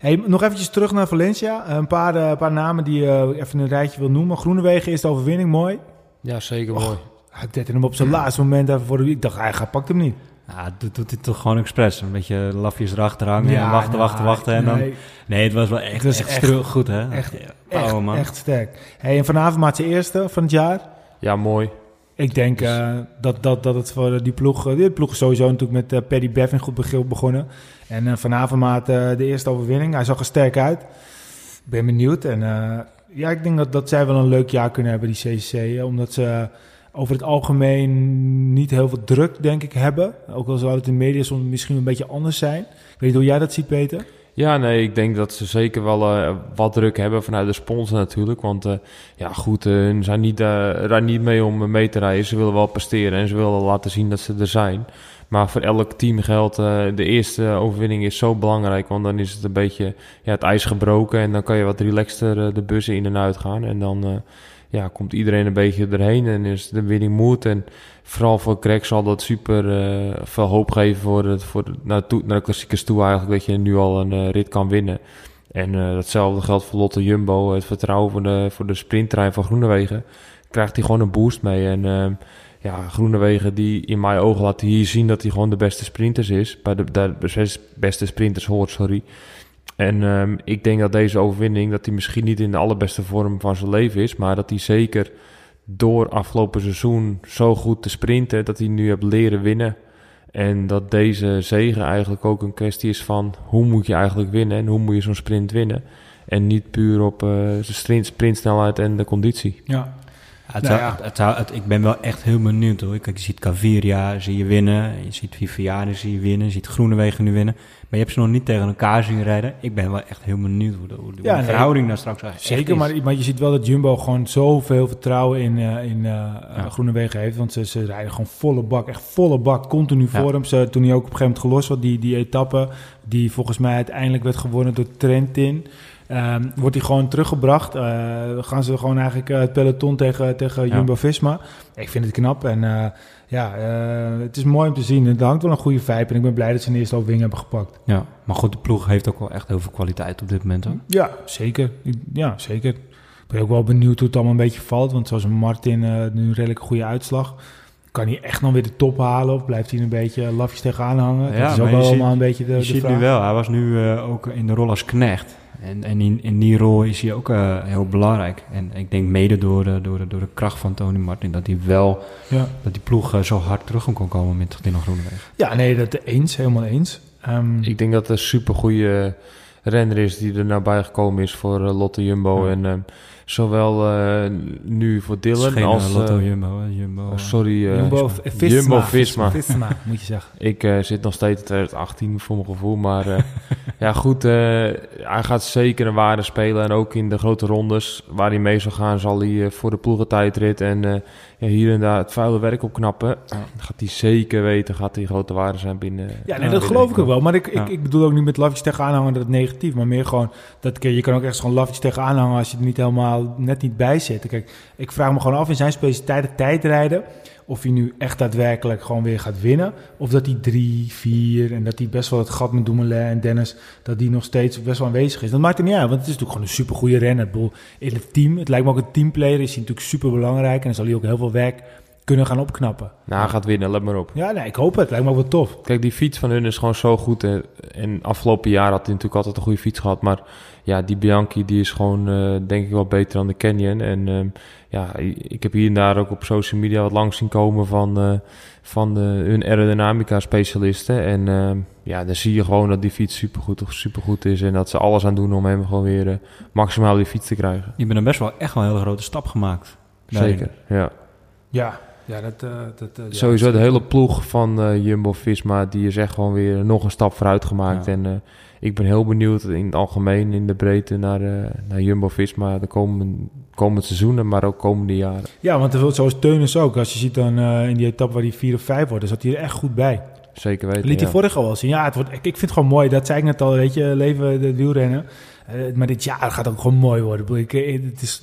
Ja. Hey, nog eventjes terug naar Valencia. Een paar, eh, paar namen die je even een rijtje wil noemen. Groenewegen is de overwinning, mooi. Ja, zeker Och. mooi. Hij deed hem op zijn laatste moment even voor de... Ik dacht, hij gaat, pakt hem niet. Ja, doet, doet hij toch gewoon expres. Een beetje lafjes erachter hangen en wachten, nou, wachten, wachten. En dan... nee, Nee, het was wel echt, Het was echt, echt- goed, hè? echt- Ja, echt, power, man. echt sterk. Hey, en vanavond maakt zijn eerste van het jaar. Ja, mooi. Ik denk eh, dat, dat, dat het voor die ploeg... eh, Die ploeg is sowieso natuurlijk met eh, Paddy Bevin goed begonnen. En eh, vanavond maakt eh, de eerste overwinning. Hij zag er sterk uit. Ik ben benieuwd. En eh, ja, ik denk dat, dat zij wel een leuk jaar kunnen hebben, die CCC. eh, Omdat ze over het algemeen niet heel veel druk, denk ik, hebben. Ook al zou het in de media soms misschien een beetje anders zijn. Ik weet niet hoe jij dat ziet, Peter. Ja, nee, ik denk dat ze zeker wel eh, wat druk hebben vanuit de sponsor natuurlijk. Want eh, ja, goed, eh, ze zijn niet, daar niet mee om mee te rijden. Ze willen wel presteren en ze willen laten zien dat ze er zijn. Maar voor elk team geldt, de eerste overwinning is zo belangrijk. Want dan is het een beetje ja, het ijs gebroken en dan kan je wat relaxter de bussen in en uit gaan. En dan ja, komt iedereen een beetje erheen en is de winning mood. En vooral voor Greg zal dat super eh, veel hoop geven voor, het, voor naar, naar de klassiekers toe eigenlijk. Dat je nu al een eh, rit kan winnen. En eh, datzelfde geldt voor Lotte Jumbo. Het vertrouwen voor de, voor de sprinttrein van Groenewegen. Krijgt hij gewoon een boost mee. En ehm, ja, Groenewegen die in mijn ogen laat hier zien dat hij gewoon de beste sprinters is. Bij de, de beste sprinters hoort, sorry. En ehm, ik denk dat deze overwinning, dat hij misschien niet in de allerbeste vorm van zijn leven is. Maar dat hij zeker door afgelopen seizoen zo goed te sprinten, dat hij nu heeft leren winnen. En dat deze zegen eigenlijk ook een kwestie is van hoe moet je eigenlijk winnen en hoe moet je zo'n sprint winnen. En niet puur op eh de sprint, sprintsnelheid en de conditie. Ja. Het Nou ja. het- het ik ben wel echt heel benieuwd hoor. Kijk, je ziet Caviria, zie je winnen. Je ziet Viviane, zie je winnen. Je ziet Groenewegen nu winnen. Maar je hebt ze nog niet tegen elkaar zien rijden. Ik ben wel echt heel benieuwd hoe de, hoe de, Ja, nee. verhouding daar straks eigenlijk Zeker, is. maar, maar je ziet wel dat Jumbo gewoon zoveel vertrouwen in, eh in eh Ja. Groenewegen heeft. Want ze, ze rijden gewoon volle bak, echt volle bak, continu voor hem. Ze, toen hij ook op een gegeven moment gelost was, die, die etappe, die volgens mij uiteindelijk werd gewonnen door Trentin. Ehm, wordt hij gewoon teruggebracht. Eh, gaan ze gewoon eigenlijk eh, het peloton tegen, tegen Ja. Jumbo-Visma. Ik vind het knap en eh, ja, het is mooi om te zien. Het hangt wel een goede vibe en ik ben blij dat ze een eerste overwinning hebben gepakt. Ja, maar goed, de ploeg heeft ook wel echt heel veel kwaliteit op dit moment. Ja, zeker. Ik- Ja, zeker. Ik ben ook wel benieuwd hoe het allemaal een beetje valt. Want zoals Martin, nu een redelijk goede uitslag. Kan hij echt nog weer de top halen? Of blijft hij een beetje lafjes tegenaan hangen? Ja, dat is ook wel ziet- allemaal een beetje de, je de ziet vraag. nu wel, hij was nu ook in de rol als knecht. En, en in, in die rol is hij ook eh, heel belangrijk. En ik denk mede door de, door, de, door de kracht van Tony Martin... dat hij wel, Ja. dat die ploeg eh, zo hard terug kon komen met Dino Groenewegen. ja, nee, dat eens. Helemaal eens. Ehm, Ik denk dat het een super goede renner is die er nou bij gekomen is voor eh, Lotte Jumbo. Ja. En ehm, zowel eh, nu voor Het Dylan als... eh, Lotto eh, Jumbo, hè, Jumbo. oh, eh. sorry, eh, Jumbo Visma. Jumbo-Visma. Visma, moet je zeggen. Ik eh, zit nog steeds in 2018 voor mijn gevoel. Maar eh, ja, goed. eh, hij gaat zeker een waarde spelen. En ook in de grote rondes waar hij mee zal gaan, zal hij eh, voor de ploegentijdrit en eh, ja, hier en daar het vuile werk opknappen. Gaat hij zeker weten, gaat hij grote waarde zijn binnen. Ja, nee, Ja, dat geloof ik ook wel. Maar ik, ik, Ja. ik bedoel ook niet met lafjes tegen aanhangen dat het negatief. Maar meer gewoon, dat, je kan ook echt gewoon lafjes tegen aanhangen als je er niet helemaal net niet bij zit. Kijk, ik vraag me gewoon af in zijn specialiteiten tijdrijden. Of hij nu echt daadwerkelijk gewoon weer gaat winnen. Of dat hij drie, vier en dat hij best wel het gat met Dumoulin en Dennis, dat die nog steeds best wel aanwezig is. Dat maakt er niet uit, want het is natuurlijk gewoon een supergoeie renner. In het team, het lijkt me ook een teamplayer, is hij natuurlijk super belangrijk. En dan zal hij ook heel veel werk kunnen gaan opknappen. Nou, hij gaat winnen, let maar op. Ja, nee, ik hoop het. Lijkt me ook wel tof. Kijk, die fiets van hun is gewoon zo goed. eh, En afgelopen jaar had hij natuurlijk altijd een goede fiets gehad. Maar ja, die Bianchi die is gewoon eh, denk ik wel beter dan de Canyon. En ehm, ja, ik heb hier en daar ook op social media wat langs zien komen van, eh, van de, hun aerodynamica specialisten. En ehm, ja, dan zie je gewoon dat die fiets supergoed, supergoed is. En dat ze alles aan doen om hem gewoon weer eh, maximaal die fiets te krijgen. Je bent dan best wel echt wel een hele grote stap gemaakt. daarin. Zeker, ja. Ja, ja dat... eh, dat eh, ja, Sowieso dat de hele ploeg van eh, Jumbo-Visma, die is echt gewoon weer nog een stap vooruit gemaakt. Ja. En ik ben heel benieuwd in het algemeen, in de breedte, naar, naar Jumbo-Visma de komende, komende seizoenen, maar ook komende jaren. Ja, want zoals Teunis ook. Als je ziet dan in die etappe waar hij vier of vijf wordt, dan zat hij er echt goed bij. Zeker weten, Liet hij ja. vorig al wel zien. Ja, het wordt, ik, ik vind het gewoon mooi. Dat zei ik net al, weet je, leven de wielrennen. Maar dit jaar gaat ook gewoon mooi worden. Ik het is,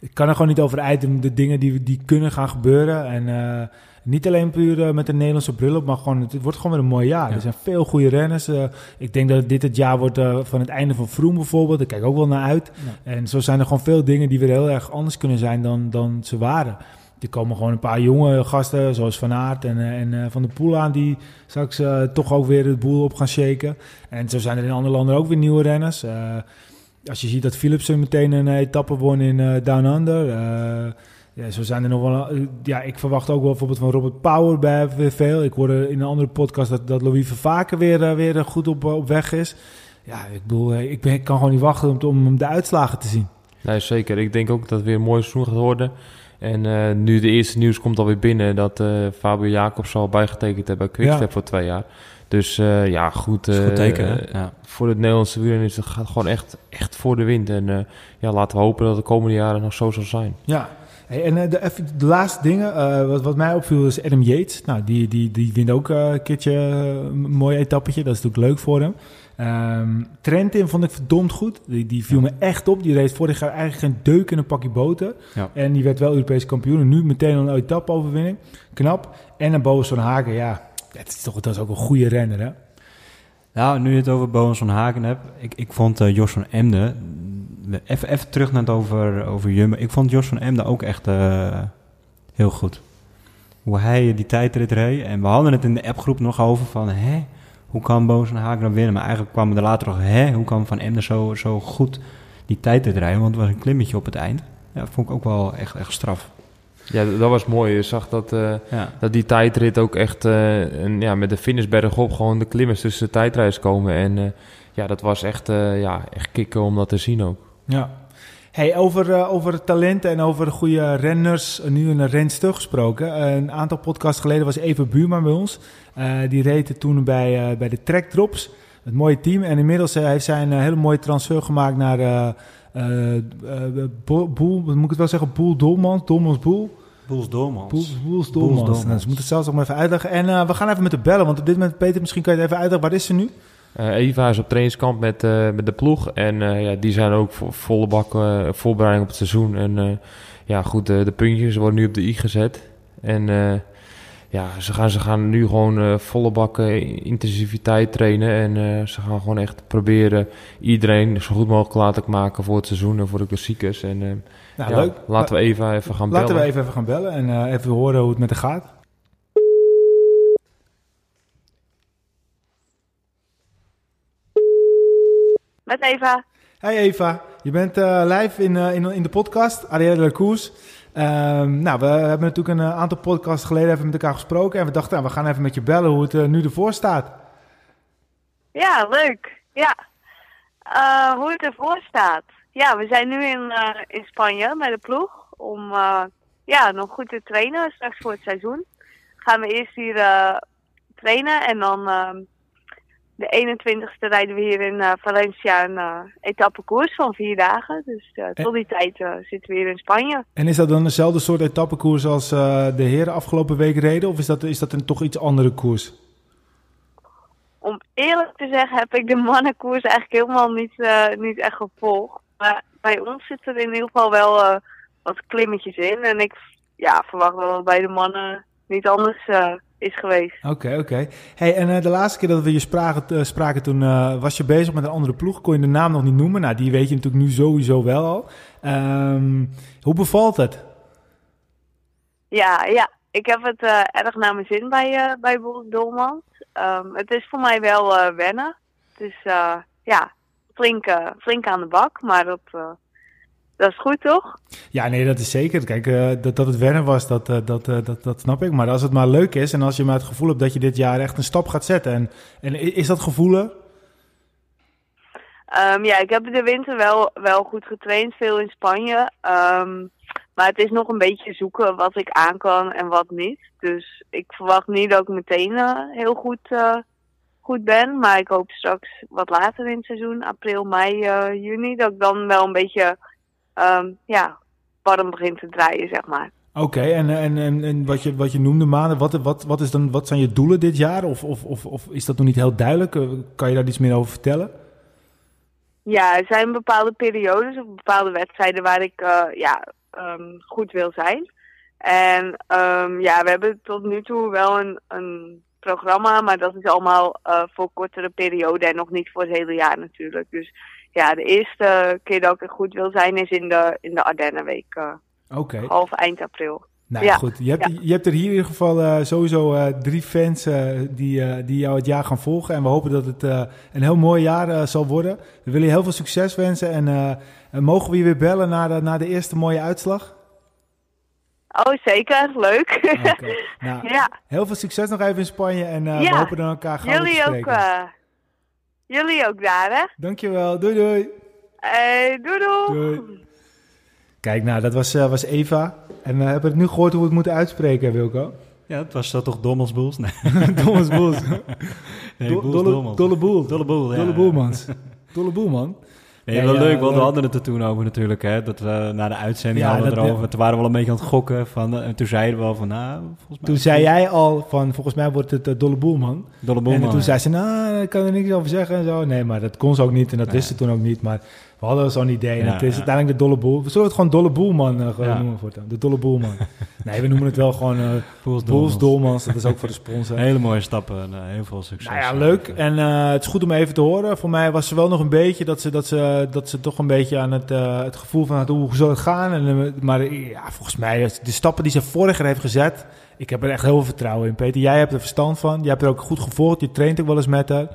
ik kan er gewoon niet over uit de dingen die, die kunnen gaan gebeuren. En eh, niet alleen puur eh, met een Nederlandse bril op, maar gewoon, het wordt gewoon weer een mooi jaar. Ja. Er zijn veel goede renners. Eh, ik denk dat dit het jaar wordt van het einde van Vroom bijvoorbeeld. Daar kijk ik ook wel naar uit. En zo zijn er gewoon veel dingen die weer heel erg anders kunnen zijn dan, dan ze waren. Er komen gewoon een paar jonge gasten, zoals Van Aert en, en Van der Poel aan, die straks toch ook weer het boel op gaan shaken. En zo zijn er in andere landen ook weer nieuwe renners. Eh, als je ziet dat Philipsen meteen een etappe won in eh, Down Under. eh, ja, zo zijn er nog wel... eh, ja, ik verwacht ook wel bijvoorbeeld van Robert Power bij weer veel. Ik hoorde in een andere podcast dat, dat Louis Vervaken weer, eh, weer goed op, op weg is. Ja, ik bedoel, eh, ik, ben, kan gewoon niet wachten om, om de uitslagen te zien. Nee, zeker. Ik denk ook dat het weer een mooi seizoen gaat worden. En eh, nu de eerste nieuws komt alweer binnen dat eh, Fabio Jacobs al bijgetekend heeft bij Quickstep Ja. voor twee jaar. Dus eh, ja, goed. Goed teken? Ja. Voor het Nederlandse wielrennen is het gaat gewoon echt, echt voor de wind. En ja, laten we hopen dat de komende jaren nog zo zal zijn. Ja. Hey, en de, even de laatste dingen, wat, wat mij opviel is Adam Yates. Nou, die, die, die wint ook een keertje een mooi etappetje. Dat is natuurlijk leuk voor hem. Ehm Trentin vond ik verdomd goed. Die, die viel me echt op. Die reed vorig jaar eigenlijk geen deuk in een pakje boter. Ja. En die werd wel Europees kampioen. En nu meteen een etappe-overwinning. Knap. En een Boas van Haken, ja. Dat is toch dat is ook een goede renner, hè? Nou, nu je het over Boas van Haken hebt. Ik, ik vond eh, Jos van Emden... Even, even terug naar het over, over Jumbo. Ik vond Jos van Emden ook echt eh, heel goed. Hoe hij die tijdrit reed. En we hadden het in de appgroep nog over van... Hè, hoe kan Boas van Haken dan winnen? Maar eigenlijk kwamen we er later nog... Hè, hoe kan Van Emden zo, zo goed die tijdrit rijden? Want het was een klimmetje op het eind. Ja, dat vond ik ook wel echt, echt straf. Ja, dat was mooi. Je zag dat, eh, Ja. dat die tijdrit ook echt eh, een, ja, met de finishberg op gewoon de klimmers tussen de tijdrijders komen. En eh, ja, dat was echt, ja, echt kicken om dat te zien ook. Ja. Hey, over, eh, over talenten en over goede renners, eh, nu een renster gesproken. Eh, een aantal podcasts geleden was Eva Buurman bij ons. Die reed toen bij, bij de Trek Drops, het mooie team. En inmiddels heeft zij een hele mooie transfer gemaakt naar Bo- Boel, wat moet ik het wel zeggen, Boel Dolmans, Dolmans Boel. Boels Doormans. Boel, Boels Boels Dolmans. Dolmans. Nou, ze moeten het zelfs nog maar even uitleggen. En we gaan even met de bellen, want op dit moment, Peter, misschien kan je het even uitleggen. Waar is ze nu? Eh, Eva is op trainingskamp met, eh, met de ploeg. En eh, ja, die zijn ook vo- volle bak eh, voorbereiding op het seizoen. En eh, ja, goed, eh, de puntjes worden nu op de i gezet. En eh, ja, ze gaan, ze gaan nu gewoon eh, volle bak eh, intensiviteit trainen. En eh, ze gaan gewoon echt proberen iedereen zo goed mogelijk klaar te maken voor het seizoen en voor de klassiekers. En eh, Nou, ja, leuk. laten we Eva even gaan Laten bellen. we even, even gaan bellen en eh, even horen hoe het met haar gaat. Met Eva. Hey Eva, je bent eh, live in, eh, in, in de podcast, Arielle de la Koers. Ehm, nou, we hebben natuurlijk een eh, aantal podcasts geleden even met elkaar gesproken. En we dachten, nou, we gaan even met je bellen hoe het nu ervoor staat. Ja, leuk. Ja. Hoe het ervoor staat. Ja, we zijn nu in, in Spanje met de ploeg om ja, nog goed te trainen straks voor het seizoen. Gaan we eerst hier trainen en dan ehm, de 21ste rijden we hier in eh, Valencia een eh etappekoers van vier dagen. Dus eh, tot die tijd zitten we hier in Spanje. En is dat dan dezelfde soort etappekoers als de heren afgelopen week reden? Of is dat, is dat een toch iets andere koers? Om eerlijk te zeggen heb ik de mannenkoers eigenlijk helemaal niet, niet echt gevolgd. Maar bij ons zitten er in ieder geval wel wat klimmetjes in. En ik ja, verwacht wel bij de mannen niet anders is geweest. Oké, oké. Hey, en eh, de laatste keer dat we je spraken, eh, spraken toen eh, was je bezig met een andere ploeg. Kon je de naam nog niet noemen? Nou, die weet je natuurlijk nu sowieso wel al. Ehm, hoe bevalt het? Ja, ja. Ik heb het erg naar mijn zin bij, bij Dolmans. Ehm, het is voor mij wel wennen. Het is eh, ja, flink, flink aan de bak, maar dat, dat is goed toch? Ja, nee, dat is zeker. Kijk, eh, dat, dat het wennen was, dat, eh, dat, eh, dat, dat snap ik. Maar als het maar leuk is en als je maar het gevoel hebt dat je dit jaar echt een stap gaat zetten. En, en is dat gevoel er? Ehm, ja, ik heb de winter wel, wel goed getraind, veel in Spanje. Ehm, maar het is nog een beetje zoeken wat ik aan kan en wat niet. Dus ik verwacht niet dat ik meteen heel goed, goed ben. Maar ik hoop straks wat later in het seizoen, april, mei, juni, dat ik dan wel een beetje ehm, ja, warm begin te draaien, zeg maar. Oké, en, en, en, en wat, je, wat je noemde maanden, wat, wat, wat, is dan, wat zijn je doelen dit jaar? Of, of, of, of is dat nog niet heel duidelijk? Eh, Kan je daar iets meer over vertellen? Ja, er zijn bepaalde periodes of bepaalde wedstrijden waar ik eh, ja, ehm, goed wil zijn. En ehm, ja, we hebben tot nu toe wel een, een programma, maar dat is allemaal eh, voor kortere periode en nog niet voor het hele jaar natuurlijk. Dus ja, de eerste keer dat ik er goed wil zijn is in de, in de Ardennenweek, eh Oké. half eind april. Nou Ja, goed, je hebt, ja. je hebt er hier in ieder geval eh, sowieso eh, drie fans die, die jou het jaar gaan volgen. En we hopen dat het een heel mooi jaar zal worden. We willen je heel veel succes wensen. En mogen we je weer bellen na de, na de eerste mooie uitslag? Oh, zeker. Leuk. Nou, ja, Heel veel succes nog even in Spanje. En we hopen dan elkaar te jullie ook, jullie ook daar, hè? Dankjewel, doei doei. Hey, doei doei. Doei. Kijk, nou, dat was, eh, was Eva. En we hebben het nu gehoord hoe we het moeten uitspreken, Wilco. Ja, het was dat toch Dommels Boels? Nee, Dommels boels. nee Do- Boels dolle, Dommels. dolle boel. Dolle boel, ja. Dolle boelmans. Dolle boel, man. Nee, wel leuk, want we hadden het er toen over natuurlijk, hè. Dat we na de uitzending hadden we erover. Toen waren we wel een beetje aan het gokken van, eh, en toen zeiden we al van, nou, volgens mij... Toen zei jij al van, volgens mij wordt het eh, Dolle Boelman. Dolle en toen zei ze, nou, ik kan er niks over zeggen en zo. Nee, maar dat kon ze ook niet en dat wist ze toen ook niet. Maar we hadden zo'n idee en Ja, het is ja. uiteindelijk de Dolle Boel. We zullen het gewoon Dolle Boelman gewoon Ja. noemen voortaan. De Dolle Boelman. nee, we noemen het wel gewoon eh Boels Boels Dommels. Dolmans. Dat is ook voor de sponsor. Hele mooie stappen en eh, heel veel succes. Nou ja, leuk. En eh, het is goed om even te horen. Voor mij was ze wel nog een beetje dat ze, dat ze, dat ze toch een beetje aan het, eh, het gevoel van hoe zal het gaan. En, maar ja, volgens mij, de stappen die ze vorig jaar heeft gezet, ik heb er echt heel veel vertrouwen in. Peter, jij hebt er verstand van. Je hebt er ook goed gevolgd. Je traint ook wel eens met haar.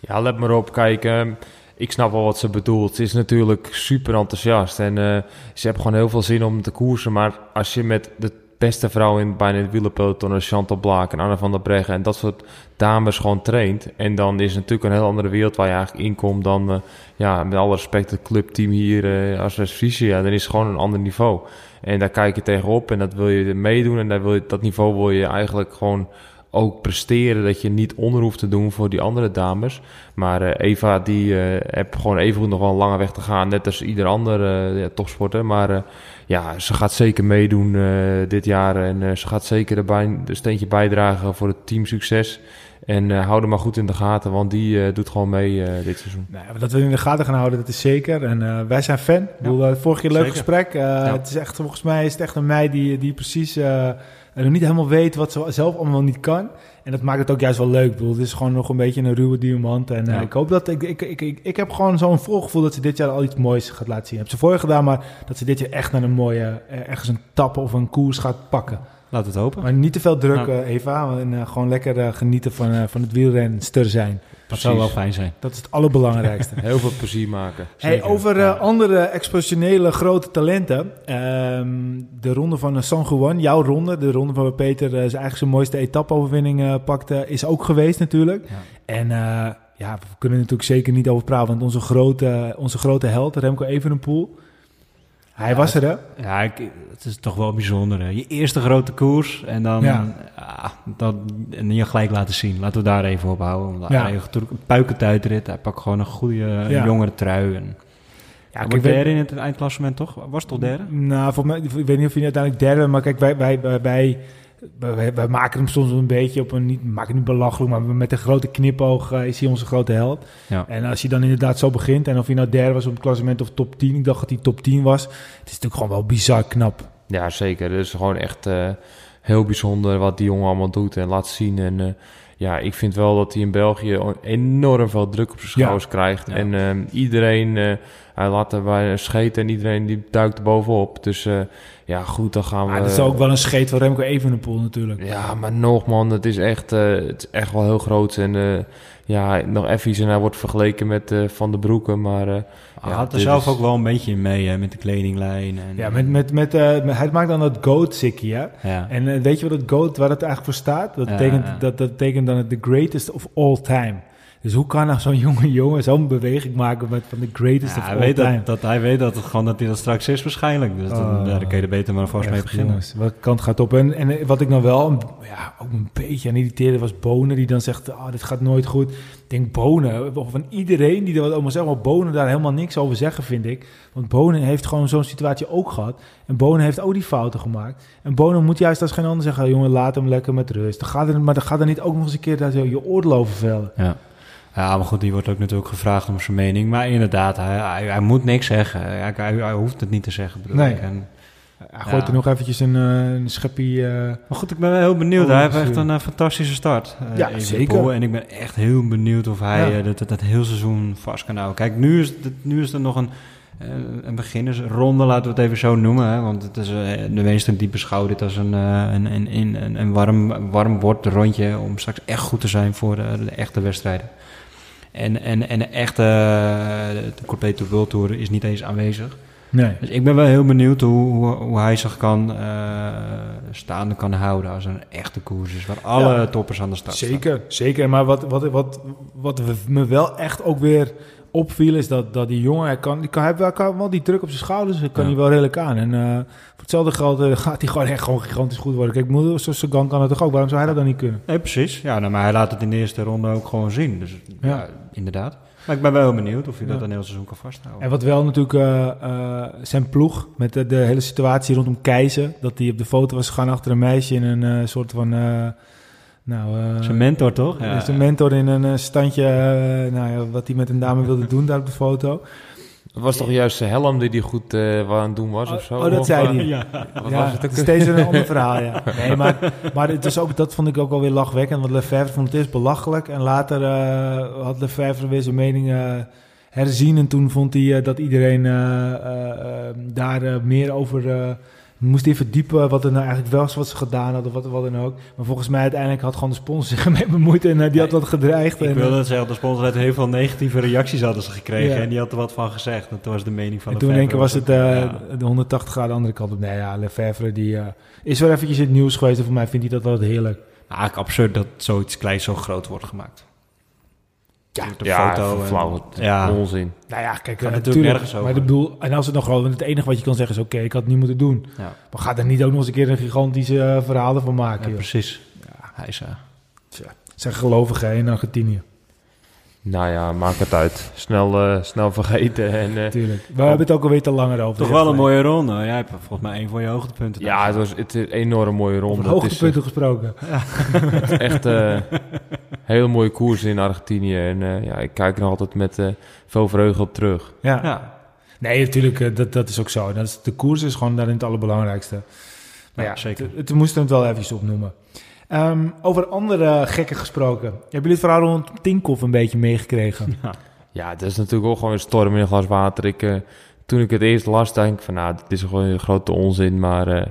Ja, let maar op. Kijk, ehm, ik snap wel wat ze bedoelt. Ze is natuurlijk super enthousiast en eh, ze heeft gewoon heel veel zin om te koersen. Maar als je met de beste vrouw in bijna het wielerpeloton, Chantal Blaak en Anne van der Breggen en dat soort dames gewoon traint. En dan is het natuurlijk een heel andere wereld waar je eigenlijk in komt dan, eh, ja, met alle respect, het clubteam hier eh als West-Friesia. Dan is het gewoon een ander niveau. En daar kijk je tegenop en dat wil je meedoen en wil je, dat niveau wil je eigenlijk gewoon ook presteren. Dat je niet onder hoeft te doen voor die andere dames. Maar eh, Eva, die eh heeft gewoon even goed nog wel een lange weg te gaan. Net als ieder andere eh, ja, topsporter. Maar eh, ja, ze gaat zeker meedoen eh, dit jaar. En eh, ze gaat zeker erbij een steentje bijdragen voor het teamsucces. En eh hou er maar goed in de gaten, want die eh, doet gewoon mee eh, dit seizoen. Nou, ja, dat we in de gaten gaan houden, dat is zeker. En eh, wij zijn fan. Ik bedoel, vorige keer een leuk zeker. gesprek. Eh, Het is echt, volgens mij is het echt een meid die, die precies eh, nog niet helemaal weet wat ze zelf allemaal niet kan. En dat maakt het ook juist wel leuk. Ik bedoel, het is gewoon nog een beetje een ruwe diamant. En eh, Ja. ik hoop dat... Ik, ik, ik, ik, ik heb gewoon zo'n voorgevoel dat ze dit jaar al iets moois gaat laten zien. Heb ze vorig gedaan, maar dat ze dit jaar echt naar een mooie... eh, ergens een tap of een koers gaat pakken. Laat het hopen. Maar niet te veel druk, Ja. eh, Eva. En gewoon lekker genieten van, van het wielrennen, ster zijn. Dat zou wel fijn zijn. Dat is het allerbelangrijkste. Heel veel plezier maken. Hey, over eh, andere exceptionele grote talenten. Ehm, de ronde van eh, San Juan, jouw ronde. De ronde waar Peter eh, zijn eigenlijk zijn mooiste etappe-overwinning eh, pakte, is ook geweest natuurlijk. Ja. En ja, we kunnen er natuurlijk zeker niet over praten. Want onze grote, onze grote held, Remco Evenepoel... Hij Ja, was er, hè? Ja, ik, het is toch wel bijzonder. Hè? Je eerste grote koers en dan Ja. ja. dat, en je gelijk laten zien. Laten we daar even op houden. Want Ja. Hij heeft natuurlijk een puikentuitrit. Hij pakt gewoon een goede jongere trui. En, Ja, kijk, derde in het eindklassement, toch? Was het toch derde? Nou, voor mij, ik weet niet of hij uiteindelijk derde, maar kijk, wij, wij, wij, wij, wij, wij maken hem soms een beetje op een, niet, we maken hem niet belachelijk, maar met een grote knipoog eh, is hij onze grote held. Ja. En als hij dan inderdaad zo begint, en of hij nou derde was op het klassement of top 10, ik dacht dat hij top 10 was, het is natuurlijk gewoon wel bizar knap. Ja, zeker. Het is gewoon echt eh, heel bijzonder wat die jongen allemaal doet en laat zien. En eh, ja, ik vind wel dat hij in België enorm veel druk op zijn Ja. schouders krijgt. Ja. En ehm, iedereen, hij laat erbij scheten en iedereen die duikt er bovenop. Dus eh, ja, goed, dan gaan we... Maar dat is ook wel een scheet van Remco Evenepoel natuurlijk. Ja, maar nog man, het is echt, eh, het is echt wel heel groot. En eh, ja, nog even iets en hij wordt vergeleken met eh, Van de Broeken. Maar eh, Hij Ja, had er zelf is- ook wel een beetje in mee, hè, met de kledinglijn. En, Ja, met, met, met, eh, hij maakt dan dat goat sikkie, hè? ja. En weet je wat het GOAT, waar het eigenlijk voor staat? Dat Ja, betekent, ja. Dat, dat betekent dan het the greatest of all time. Dus hoe kan nou zo'n jonge jongen zo'n beweging maken met van the greatest Ja, of hij, all weet time? dat, dat, hij weet dat, het gewoon dat hij dat straks is waarschijnlijk. Dus dan, Oh. ja, dan kun je er beter maar vast mee beginnen. jongens, welke kant gaat op? En, en wat ik nou wel een- ja, ook een beetje aan irriteerde was Bonen, die dan zegt, oh, dit gaat nooit goed. Ik denk Bonen, van iedereen die er wat over zegt, maar Bonen daar helemaal niks over zeggen, vind ik. Want Bonen heeft gewoon zo'n situatie ook gehad. En Bonen heeft ook die fouten gemaakt. En Bonen moet juist als geen ander zeggen, jongen, laat hem lekker met rust. Dan gaat er, maar dan gaat er niet ook nog eens een keer daar zo je oordeel over vellen. Ja. Ja, maar goed, die wordt ook natuurlijk gevraagd om zijn mening. Maar inderdaad, hij, hij, hij moet niks zeggen. Hij, hij, hij hoeft het niet te zeggen, bedoel Nee. ik. En, Hij gooit Ja. er nog eventjes een, eh, een scheppie... eh, maar goed, ik ben wel heel benieuwd. Oh, hij heeft echt een eh, fantastische start. eh, Ja, zeker. En ik ben echt heel benieuwd of hij Ja. dat, dat, dat heel seizoen vast kan houden. Kijk, nu is, het, nu is er nog een, een beginnersronde, laten we het even zo noemen. Hè? Want het is, de meesten die beschouwen dit als een, een, een, een, een, warm, warm wordt rondje om straks echt goed te zijn voor de, de echte wedstrijden. En, en, en de echte eh, de complete World Tour is niet eens aanwezig. nee. Dus ik ben wel heel benieuwd hoe, hoe, hoe hij zich kan eh, staande kan houden als er een echte koers is. Waar alle Ja. toppers aan de start staan. Zeker, zeker. Maar wat, wat, wat, wat me wel echt ook weer opviel, is dat, dat die jongen, hij kan, die kan, hij heeft wel, wel die druk op zijn schouders, dat kan Ja. hij wel redelijk aan. En eh, voor hetzelfde geld eh, gaat hij gewoon echt gewoon gigantisch goed worden. Kijk, Moeder- zoals Sagan kan het toch ook, waarom zou hij dat dan niet kunnen? Nee, precies. Ja, nou, maar hij laat het in de eerste ronde ook gewoon zien. Dus ja, Ja. inderdaad. Maar ik ben wel benieuwd of hij Ja. dat een heel seizoen kan vasthouden. En wat wel natuurlijk eh, zijn ploeg, met de, de hele situatie rondom Keizer, dat hij op de foto was gegaan achter een meisje in een soort van... nou, eh, Zijn mentor, toch? Ja. Zijn mentor in een eh, standje, eh, nou ja, wat hij met een dame wilde doen daar op de foto. het was toch juist zijn helm die hij goed eh aan het doen was of zo? Oh, dat Of, zei hij. Ja. Wat ja, was het ook? steeds een ander verhaal, ja. Nee, maar, maar het is ook, dat vond ik ook alweer lachwekkend. Want Lefebvre vond het eerst belachelijk. En later eh, had Lefebvre weer zijn mening eh, herzien. En toen vond hij eh, dat iedereen daar meer over eh, moest hij verdiepen. Wat er nou eigenlijk wel was wat ze gedaan hadden, of wat, wat dan ook. Maar volgens mij uiteindelijk had gewoon de sponsor zich ermee bemoeid. En eh, die had wat gedreigd. Ik en, wilde eh, het zeggen, de sponsor had heel veel negatieve reacties hadden ze gekregen. Ja. En die had er wat van gezegd. Toen was de mening van en de toen één keer was het Ja. de 180 graden de andere kant op. Nee, ja, Lefebvre die, is wel eventjes in het nieuws geweest. En voor mij vindt hij dat wel heerlijk. Eigenlijk absurd dat zoiets kleins zo groot wordt gemaakt. Ja, de ja, foto. en- flauw. Ja, Onzin. Nou ja, kijk, eh, natuurlijk natuurlijk. nergens over. Maar ik bedoel, en als het nog gewoon, het enige wat je kan zeggen is: oké, ik had het niet moeten doen. ja. Maar ga er niet ook nog eens een keer een gigantische eh, verhaal van maken. ja joh. precies. Hij is... eh, Zijn gelovigen in Argentinië. Nou ja, maak het uit. Snel, eh, snel vergeten. En, eh, Natuurlijk. We hebben het ook alweer te langer over. toch wel een mooie ronde. Jij hebt volgens mij een van je hoogtepunten. ja, het was het is een enorm mooie Over ronde. Het is hoogtepunten gesproken. eh, echt eh hele mooie koers in Argentinië. En eh, ja, ik kijk er nog altijd met eh, veel vreugde op terug. Ja. Ja. Nee, natuurlijk, eh, dat, dat is ook zo. Dat is, de koers is gewoon daarin het allerbelangrijkste. Maar Ja, ja, zeker. Het, het moesten het wel even opnoemen. Ehm, over andere gekken gesproken. Hebben jullie het verhaal rond Tinkoff een beetje meegekregen? Ja, dat is natuurlijk ook gewoon een storm in een glas water. Ik, eh, toen ik het eerst las, denk ik van, nou, dit is gewoon een grote onzin. Maar eh,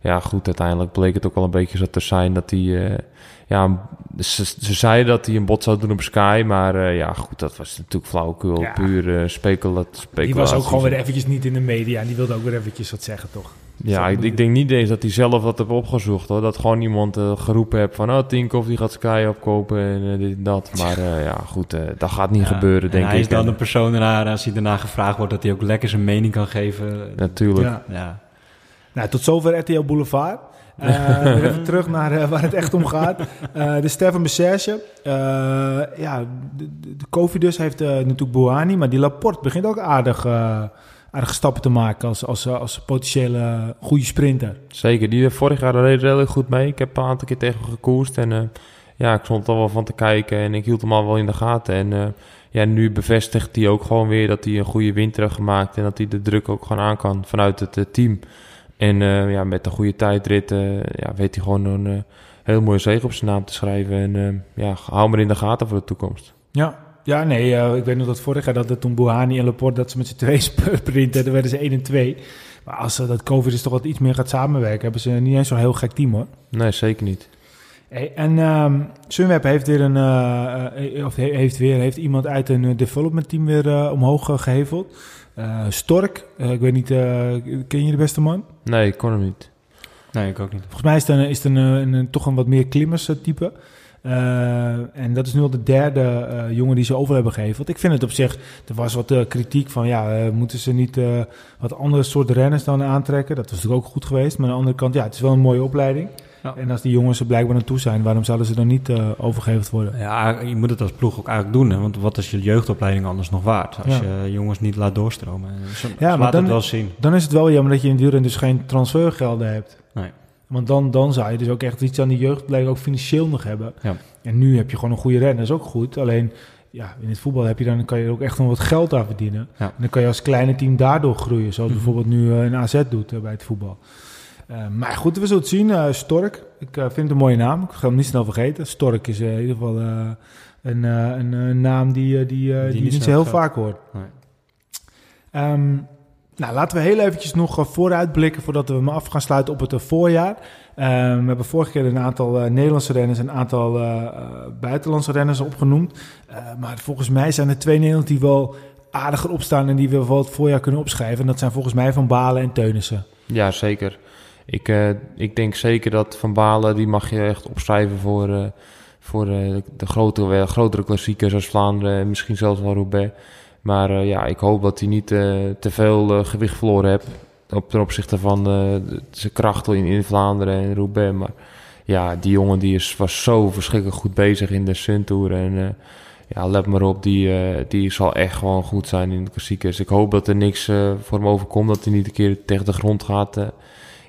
ja, goed, uiteindelijk bleek het ook wel een beetje zo te zijn dat hij... eh, ja, ze, ze zeiden dat hij een bot zou doen op Sky. Maar ja, goed, dat was natuurlijk flauwekul. Ja. Puur eh, specula- Die speculatie. was ook gewoon weer eventjes niet in de media. En die wilde ook weer eventjes wat zeggen, toch? Ja, ik, ik denk niet eens dat hij zelf dat heeft opgezocht hoor. Dat gewoon iemand eh, geroepen heeft van... Oh, Tinkoff die gaat Sky opkopen en eh, dit en dat. Maar eh, ja, goed, eh, dat gaat niet Ja, gebeuren en denk hij ik. is dan En, een persoon daarna, als hij daarna gevraagd wordt, dat hij ook lekker zijn mening kan geven. Natuurlijk. Ja. Ja. Nou, tot zover RTL Boulevard. Eh, even terug naar eh, waar het echt om gaat. Eh, de Stefan. Eh, ja, de, de, de Covidus heeft eh, natuurlijk Bouhani, maar die Laporte begint ook aardig, eh, aardige stappen te maken als, als, als potentiële goede sprinter. Zeker, die er vorig jaar reed redelijk goed mee. Ik heb een aantal keer tegen hem gekoerst en eh, ja, ik stond er wel van te kijken en ik hield hem al wel in de gaten. En eh, ja, nu bevestigt hij ook gewoon weer dat hij een goede winter heeft gemaakt en dat hij de druk ook gewoon aan kan vanuit het eh, team. En eh, ja, met een goede tijdrit eh, ja, weet hij gewoon een eh, heel mooie zege op zijn naam te schrijven. En eh, ja, hou maar in de gaten voor de toekomst. Ja, ja nee, eh, ik weet nog dat vorig jaar dat het toen Bouhani en Laporte dat ze met z'n twee sprinten, dan werden ze 1 en 2. Maar als eh, dat Covidus toch wat iets meer gaat samenwerken, hebben ze niet eens zo'n heel gek team hoor. Nee, zeker niet. Hey, en ehm Sunweb heeft weer een, eh, of he- heeft weer, heeft iemand uit een development team weer omhoog eh, geheveld. Eh, Stork, eh, ik weet niet, eh, ken je de beste man? Nee, ik kon hem niet. Nee, ik ook niet. Volgens mij is het, een, is het een, een, een- toch een wat meer klimmers type. Eh, en dat is nu al de derde eh, jongen die ze over hebben geheveld. Ik vind het op zich, er was wat eh, kritiek van, ja, eh, moeten ze niet eh, wat andere soort renners dan aantrekken? Dat was natuurlijk ook goed geweest. Maar aan de andere kant, ja, het is wel een mooie opleiding. Ja. En als die jongens er blijkbaar naartoe zijn, waarom zouden ze dan niet eh, overgeheveld worden? Ja, je moet het als ploeg ook eigenlijk doen. Hè? Want wat is je jeugdopleiding anders nog waard? Als Ja. je jongens niet laat doorstromen. Ja, maar laat dan- het wel zien. Dan is het wel jammer dat je in het wielrennen dus geen transfergelden hebt. Nee. Want dan, dan zou je dus ook echt iets aan die jeugdopleiding ook financieel nog hebben. Ja. En nu heb je gewoon een goede renner, dat is ook goed. Alleen ja, in het voetbal heb je dan, kan je er ook echt nog wat geld aan verdienen. Ja. En dan kan je als kleine team daardoor groeien, zoals Mhm. bijvoorbeeld nu eh, een AZ doet eh, bij het voetbal. Eh, maar goed, we zullen het zien. Stork, ik vind het een mooie naam. Ik ga hem niet snel vergeten. Stork is in ieder geval een, een, naam die, die, die, niet zo heel gaat. vaak hoort. Nee. Ehm, nou, laten we heel eventjes nog eh, vooruitblikken voordat we hem af gaan sluiten op het eh, voorjaar. Ehm, we hebben vorige keer een aantal eh, Nederlandse renners en een aantal buitenlandse renners opgenoemd. Maar volgens mij zijn er twee Nederlanders die wel aardiger opstaan en die we wel het voorjaar kunnen opschrijven. En dat zijn volgens mij Van Balen en Teunissen. Ja, zeker. Ik, ik denk zeker dat Van Balen, die mag je echt opschrijven voor, voor de grotere, grotere klassiekers als Vlaanderen en misschien zelfs wel Roubaix. Maar eh, ja, ik hoop dat hij niet eh, te veel eh, gewicht verloren heeft op, ten opzichte van zijn krachten in, in Vlaanderen en Roubaix. Maar ja, die jongen die is, was zo verschrikkelijk goed bezig in de Sun Tour. En ja, let maar op, die, die zal echt gewoon goed zijn in de klassiekers. Ik hoop dat er niks voor hem overkomt, dat hij niet een keer tegen de grond gaat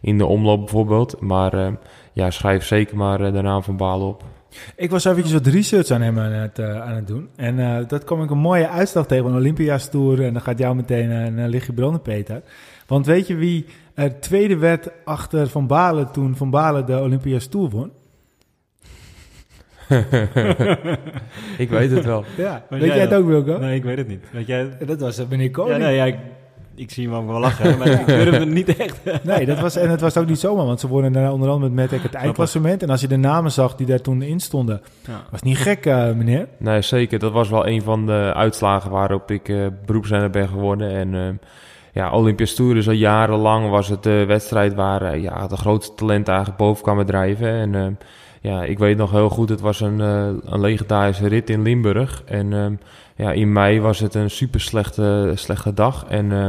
in de omloop bijvoorbeeld. Maar ja, schrijf zeker maar de naam van Balen op. Ik was eventjes wat research aan hem aan het, eh, aan het doen. En eh, dat kwam ik een mooie uitslag tegen van Olympia's Tour. En dan gaat jou meteen eh, een lichtje branden, Peter. Want weet je wie er tweede werd achter Van Balen toen Van Balen de Olympia's Tour won? ik weet het wel. Ja, Weet jij jij het ook, Wilco? Nee, ik weet het niet. Weet jij... Dat was meneer Koning. Ja, nee, ja, ik, ik zie hem wel lachen, maar ik durf het niet echt. Nee, dat was, en het was ook niet zomaar, want ze wonnen daar onder andere met Metek het eindklassement. En als je de namen zag die daar toen in stonden, Ja. was niet gek, eh, meneer. Nee, zeker. Dat was wel een van de uitslagen waarop ik eh beroepsrenner ben geworden. En eh, ja, Olympisch Tour is al jarenlang was het de wedstrijd waar eh, ja, de grootste talenten eigenlijk boven kwamen drijven. En eh, ja, ik weet nog heel goed, het was een, eh, een legendarische rit in Limburg. En eh, ja, in mei was het een super slechte, slechte dag. En eh,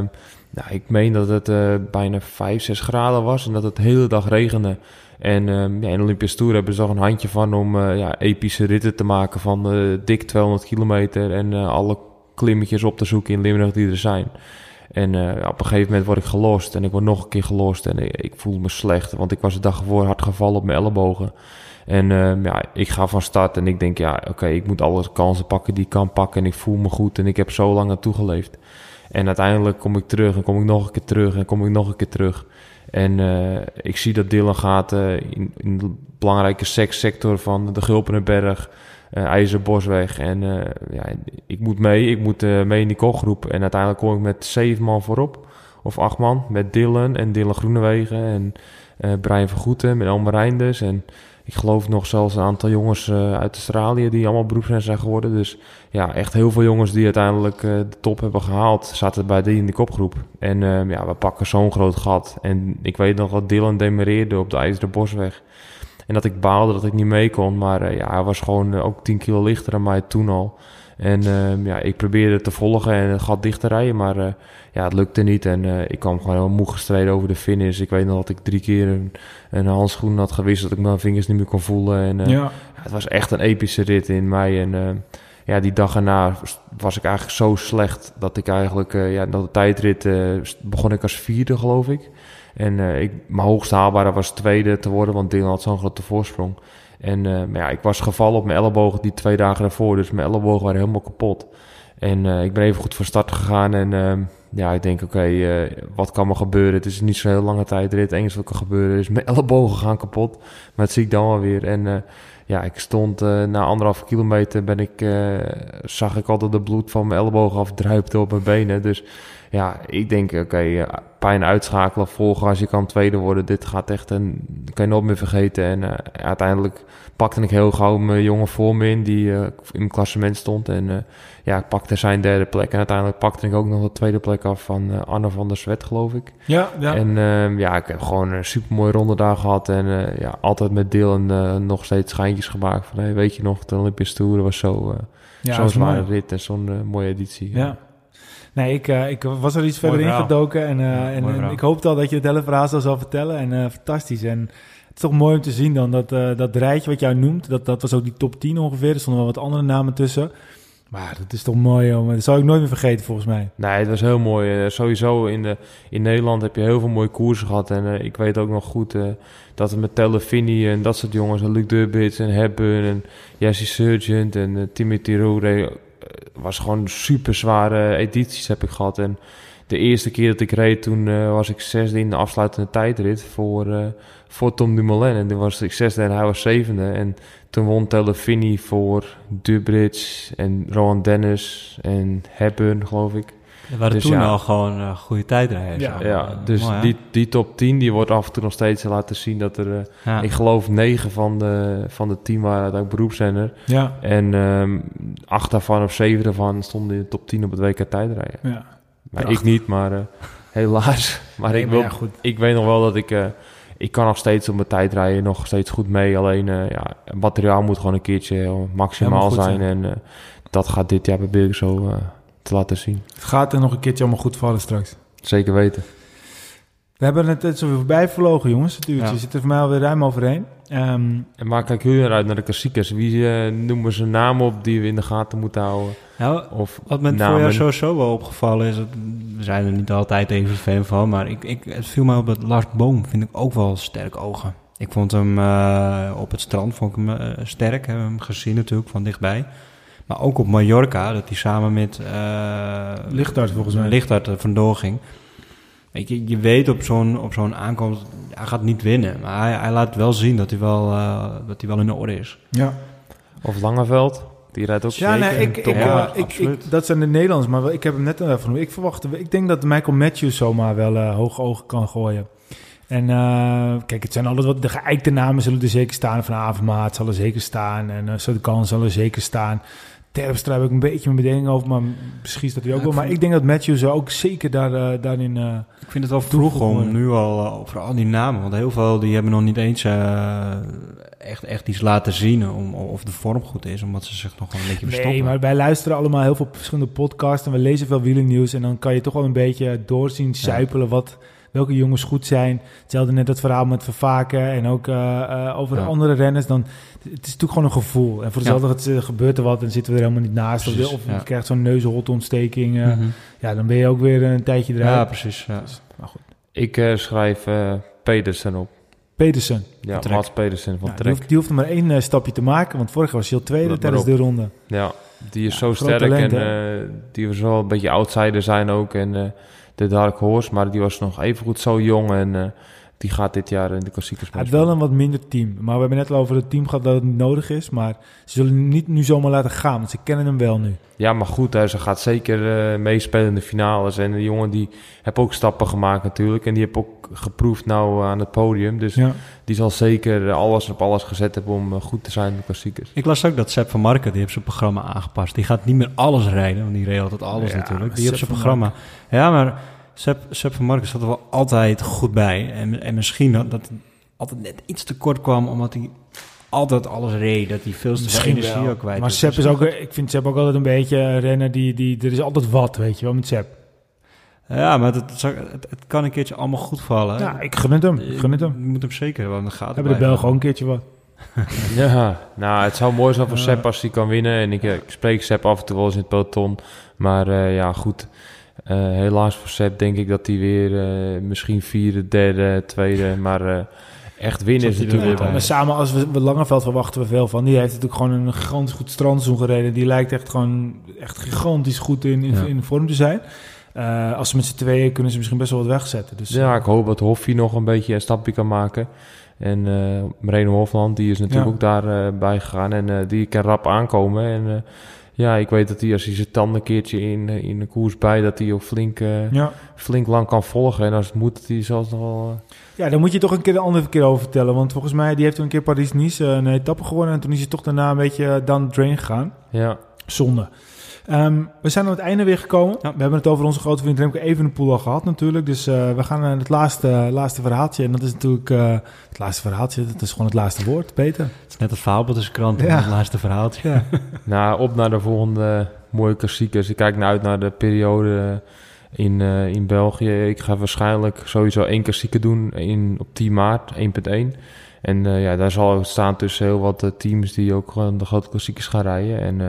nou, ik meen dat het eh, bijna 5, 6 graden was en dat het de hele dag regende. En ehm, ja, in de Tour hebben ze nog een handje van om eh, ja, epische ritten te maken van dik 200 kilometer en alle klimmetjes op te zoeken in Limburg die er zijn. En op een gegeven moment word ik gelost en ik word nog een keer gelost en ik, ik voel me slecht, want ik was de dag ervoor hard gevallen op mijn ellebogen. En ehm, ja, ik ga van start en ik denk, ja, oké, ik moet alle kansen pakken die ik kan pakken en ik voel me goed en ik heb zo lang naartoe geleefd. En uiteindelijk kom ik terug en kom ik nog een keer terug en kom ik nog een keer terug. En eh, ik zie dat Dylan gaat eh, in, in de belangrijke sek- sector van de Gulpenenberg, eh IJzerbosweg. En ja, ik moet mee, ik moet mee in die kopgroep. En uiteindelijk kom ik met zeven man voorop, of acht man, met Dylan en Dylan Groenewegen en Brian Vergoeten met Elmer Reinders. En ik geloof nog zelfs een aantal jongens eh, uit Australië die allemaal beroepsrenners zijn geworden. Dus ja, echt heel veel jongens die uiteindelijk eh, de top hebben gehaald, zaten bij die in de kopgroep. En ehm, ja, we pakken zo'n groot gat. En ik weet nog dat Dylan demereerde op de IJzeren Bosweg. En dat ik baalde dat ik niet mee kon. Maar eh, ja, hij was gewoon ook 10 kilo lichter dan mij toen al. En ehm, ja, ik probeerde te volgen en het gat dicht te rijden, maar uh, ja, het lukte niet. En uh, ik kwam gewoon heel moe gestreden over de finish. Ik weet nog dat ik drie keer een, een handschoen had gewisseld, dat ik mijn vingers niet meer kon voelen. En uh, ja. het was echt een epische rit in mei. En ja, die dag erna was ik eigenlijk zo slecht dat ik eigenlijk, ja, dat de tijdrit begon ik als vierde, geloof ik. En ik, mijn hoogste haalbare was tweede te worden, want Dylan had zo'n grote voorsprong. En uh, maar ja, ik was gevallen op mijn ellebogen die twee dagen daarvoor. Dus mijn ellebogen waren helemaal kapot. En uh, ik ben even goed van start gegaan. En uh, ja, ik denk, oké, okay, wat kan me gebeuren? Het is niet zo'n heel lange tijd. Het enige wat kan gebeuren is mijn ellebogen gaan kapot. Maar dat zie ik dan wel weer. En ja, ik stond na anderhalf kilometer ben ik, zag ik altijd de bloed van mijn ellebogen afdruipte op mijn benen. Dus ja, ik denk, oké, okay, pijn uitschakelen, volgen als je kan tweede worden. Dit gaat echt, en kan je nooit meer vergeten. En uh, uiteindelijk pakte ik heel gauw mijn jongen voor me in, die uh, in mijn klassement stond. En uh, ja, ik pakte zijn derde plek. En uiteindelijk pakte ik ook nog de tweede plek af van Anne van der Zwet, geloof ik. Ja, ja. En ehm, ja, ik heb gewoon een super mooie ronde daar gehad. En ja, altijd met deel en nog steeds schijntjes gemaakt. Van, hey, weet je nog, de Olympische Tour was zo, ja, zo'n zware rit en zo'n mooie editie. ja. Nee, ik, uh, ik was er iets verder ingedoken en, uh, ja, en, en ik hoopte al dat je het hele verhaal zou zal vertellen. En uh, fantastisch. En het is toch mooi om te zien dan dat, dat rijtje wat jij noemt, dat, dat was ook die top 10 ongeveer. Er stonden wel wat andere namen tussen. Maar dat is toch mooi, om, dat zou ik nooit meer vergeten volgens mij. Nee, het was heel mooi. sowieso in, de, in Nederland heb je heel veel mooie koersen gehad. En ik weet ook nog goed dat het met Telefini en dat soort jongens, Luc Durbits en Hepburn en Jesse Surgent en Timothy Rowe was gewoon super zware edities heb ik gehad. En de eerste keer dat ik reed, toen uh, was ik zesde in de afsluitende tijdrit voor, uh, voor Tom Dumoulin. En toen was ik zesde en hij was zevende. En toen won Telefini voor Dubridge en Rowan Dennis en Hepburn, geloof ik. We waren dus toen ja, al gewoon uh, goede tijdrijden. Ja, ja dus die, die top 10 die wordt af en toe nog steeds laten zien dat er, uh, ja. ik geloof, negen van de, van de tien waren uiteindelijk beroepszender. Ja. En um, acht daarvan of zeven daarvan stonden in de top 10 op het WK tijdrijden. Ja. Maar ik niet, maar uh, helaas. Maar, nee, ik, wil, maar ik weet nog wel dat ik, ik kan nog steeds op mijn tijdrijden nog steeds goed mee. Alleen ja, het materiaal moet gewoon een keertje maximaal zijn. zijn. En dat gaat dit jaar bij ik zo te laten zien. Het gaat er nog een keertje allemaal goed vallen straks. Zeker weten. We hebben het net zo voorbij verlogen, jongens. Het uurtje ja. zit er voor mij alweer ruim overheen. Um, en maar kijk jullie eruit naar de klassiekers. Wie uh, noemen ze namen op die we in de gaten moeten houden? Nou, of wat me voor jou sowieso wel opgevallen is... we zijn er niet altijd even fan van... maar ik, ik, het viel mij op dat Lars Boom vind ik ook wel sterk ogen. Ik vond hem uh, op het strand vond ik hem, uh, sterk. Heb hem gezien natuurlijk van dichtbij. Maar ook op Mallorca, dat hij samen met... Uh, Lichtart volgens mij. Lichtart er vandoor ging. Weet je, je weet op zo'n, op zo'n aankomst, hij gaat niet winnen. Maar hij, hij laat wel zien dat hij wel, uh, dat hij wel in orde is. Ja. Of Langeveld, die rijdt ook ja, nee, ik, ik, ja, ik, ik, dat zijn de Nederlanders, maar ik heb hem net even Ik verwacht, ik denk dat Michael Matthews zomaar wel uh, hoge ogen kan gooien. En uh, kijk, het zijn altijd wat de geëikte namen zullen er zeker staan. Van Avermaat zal er zeker staan. En uh, Sodekan zal er zeker staan. Terpstra heb ik een beetje mijn bedenking over, maar misschien is dat hij ook wel. Maar ik denk dat Matthews ook zeker daar, uh, daarin... Uh, ik vind het wel vroeg om nu al uh, over al die namen. Want heel veel die hebben nog niet eens echt, echt iets laten zien om, of de vorm goed is. Omdat ze zich nog een beetje verstoppen. Nee, maar wij luisteren allemaal heel veel verschillende podcasts en we lezen veel wielernieuws. En dan kan je toch wel een beetje doorzien, zuipelen ja. wat welke jongens goed zijn. Hetzelfde net dat verhaal met Vervaken en ook uh, uh, over ja. andere renners. Dan, het is natuurlijk gewoon een gevoel. En voor dezelfde ja. gebeurt er wat en zitten we er helemaal niet naast. Precies, of, je krijgt zo'n neusholontsteking. Uh, mm -hmm. Ja, dan ben je ook weer een tijdje eruit. Ja, precies. Ja. Dus, maar goed. Ik schrijf Pedersen op. Pedersen. Ja, Mats Pedersen van ja, Trek. Die hoeft, die hoeft er maar één uh, stapje te maken, want vorig was hij al tweede tijdens de ronde. Ja, die is ja, zo sterk talent, en uh, die was wel een beetje outsider zijn ook. En uh, de Dark Horse, maar die was nog even goed zo jong. En uh, die gaat dit jaar in de klassiekers Hij heeft wel een wat minder team. Maar we hebben net al over het team gehad dat het niet nodig is. Maar ze zullen hem niet nu zomaar laten gaan, want ze kennen hem wel nu. Ja, maar goed, hè, ze gaat zeker eh, meespelen in de finales. En de jongen die heeft ook stappen gemaakt natuurlijk. En die heeft ook geproefd nou aan het podium. Dus Ja. die zal zeker eh, alles op alles gezet hebben om eh, goed te zijn in de klassiekers. Ik las ook dat Sepp van Marken, die heeft zijn programma aangepast. Die gaat niet meer alles rijden, want die reed altijd alles Ja, natuurlijk. Die Sepp heeft zijn programma. Ja, maar Sepp, Sepp van Marken zat er wel altijd goed bij. En, en misschien dat, dat het altijd net iets te kort kwam, omdat hij altijd alles reed. Dat hij veel te veel energie ook kwijt Maar. Sepp Dus- is ook, ik vind Sepp ook altijd een beetje een renner die, die... Er is altijd wat, weet je wel, met Sepp. Ja, maar het, het, kan een keertje allemaal goed vallen. Ja, ik gun het hem. Ik gun het hem. Je moet hem zeker wel in de gaten Hebben de Belgen ook een keertje wat. Ja, nou, het zou mooi zijn voor Ja. Sepp als hij kan winnen. En ik, eh, ik spreek Sepp af en toe wel eens in het peloton. Maar eh, ja, goed. Eh, helaas voor Sepp denk ik dat hij weer eh, misschien vierde, derde, tweede. Maar eh, echt winnen is natuurlijk. Maar samen als we, we Langeveld verwachten we veel van. Die heeft natuurlijk gewoon een gigantisch goed strandseizoen gereden. Die lijkt echt gewoon echt gigantisch goed in, in, Ja. in vorm te zijn. Eh, als ze met z'n tweeën kunnen ze misschien best wel wat wegzetten. Dus, Ja, ik hoop dat Hoffie nog een beetje een stapje kan maken. En eh Marino Hofland, die is natuurlijk Ja. ook daarbij bij gegaan. En eh, die kan rap aankomen. En eh, ja, ik weet dat hij als hij zijn tanden een keertje in, eh, in de koers bij... dat hij ook flink, eh, ja. flink lang kan volgen. En als het moet, dat hij zelfs nog wel... eh, ja, daar moet je toch een keer de andere keer over vertellen. Want volgens mij die heeft toen een keer Paris-Nice een etappe gewonnen. En toen is hij toch daarna een beetje down the drain gegaan. ja, Zonde. Ehm, we zijn aan het einde weer gekomen. Ja. We hebben het over onze grote vriend Remco Evenepoel al gehad natuurlijk. Dus eh, we gaan naar het laatste, laatste verhaaltje. En dat is natuurlijk eh, het laatste verhaaltje. Dat is gewoon het laatste woord, Peter. Het is net het fabel tussen kranten, Ja. het laatste verhaaltje. Ja. Nou, op naar de volgende mooie klassiekers. Ik kijk naar uit naar de periode in, eh, in België. Ik ga waarschijnlijk sowieso één klassieker doen in, op 10 maart, 1.1. En eh, ja, daar zal staan tussen heel wat eh, teams die ook gewoon de grote klassiekers gaan rijden. En eh,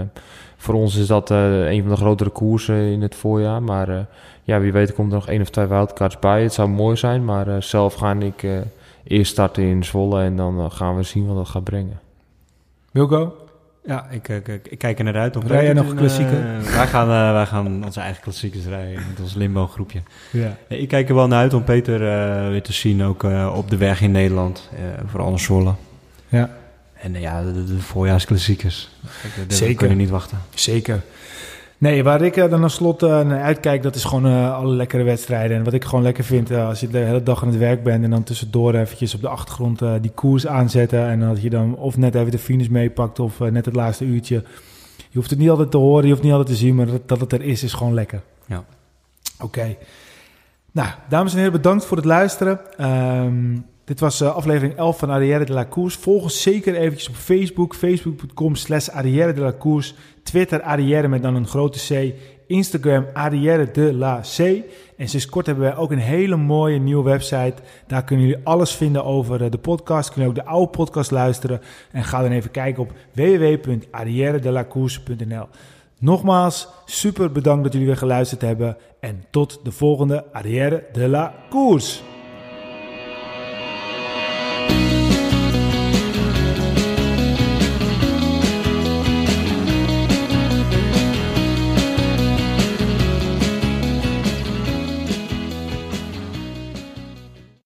voor ons is dat eh, een van de grotere koersen in het voorjaar. Maar eh, ja, wie weet komt er nog één of twee wildcards bij. Het zou mooi zijn, maar eh, zelf ga ik eh, eerst starten in Zwolle en dan gaan we zien wat dat gaat brengen. Wilco? Ja, ik, ik, ik, ik kijk er naar uit. om Rij jij nog eh, wij, gaan, eh, wij gaan onze eigen klassiekers rijden met ons limbo groepje. Ja. Ik kijk er wel naar uit om Peter eh, weer te zien, ook eh, op de weg in Nederland. eh, vooral in Zwolle. Ja. En eh, ja, de, de voorjaarsklassiekers. Zeker. kun je niet wachten. Zeker. Nee, waar ik eh, dan als slot eh, naar uitkijk, dat is gewoon alle lekkere wedstrijden. En wat ik gewoon lekker vind, als je de hele dag aan het werk bent en dan tussendoor eventjes op de achtergrond die koers aanzetten. En dat je dan of net even de finish meepakt of net het laatste uurtje. Je hoeft het niet altijd te horen, je hoeft niet altijd te zien, maar dat, dat het er is, is gewoon lekker. Ja. Oké. Nou, dames en heren, bedankt voor het luisteren. Ehm, dit was eh, aflevering 11 van Arrière de la Course. Volg ons zeker eventjes op Facebook, facebook.com slash de la Course. Twitter Arrière met dan een grote C. Instagram Arrière de la C. En sinds kort hebben wij ook een hele mooie nieuwe website. Daar kunnen jullie alles vinden over eh, de podcast. Kunnen ook de oude podcast luisteren. En ga dan even kijken op www.arrièredelacourse.nl Nogmaals, super bedankt dat jullie weer geluisterd hebben. En tot de volgende Arrière de la Course.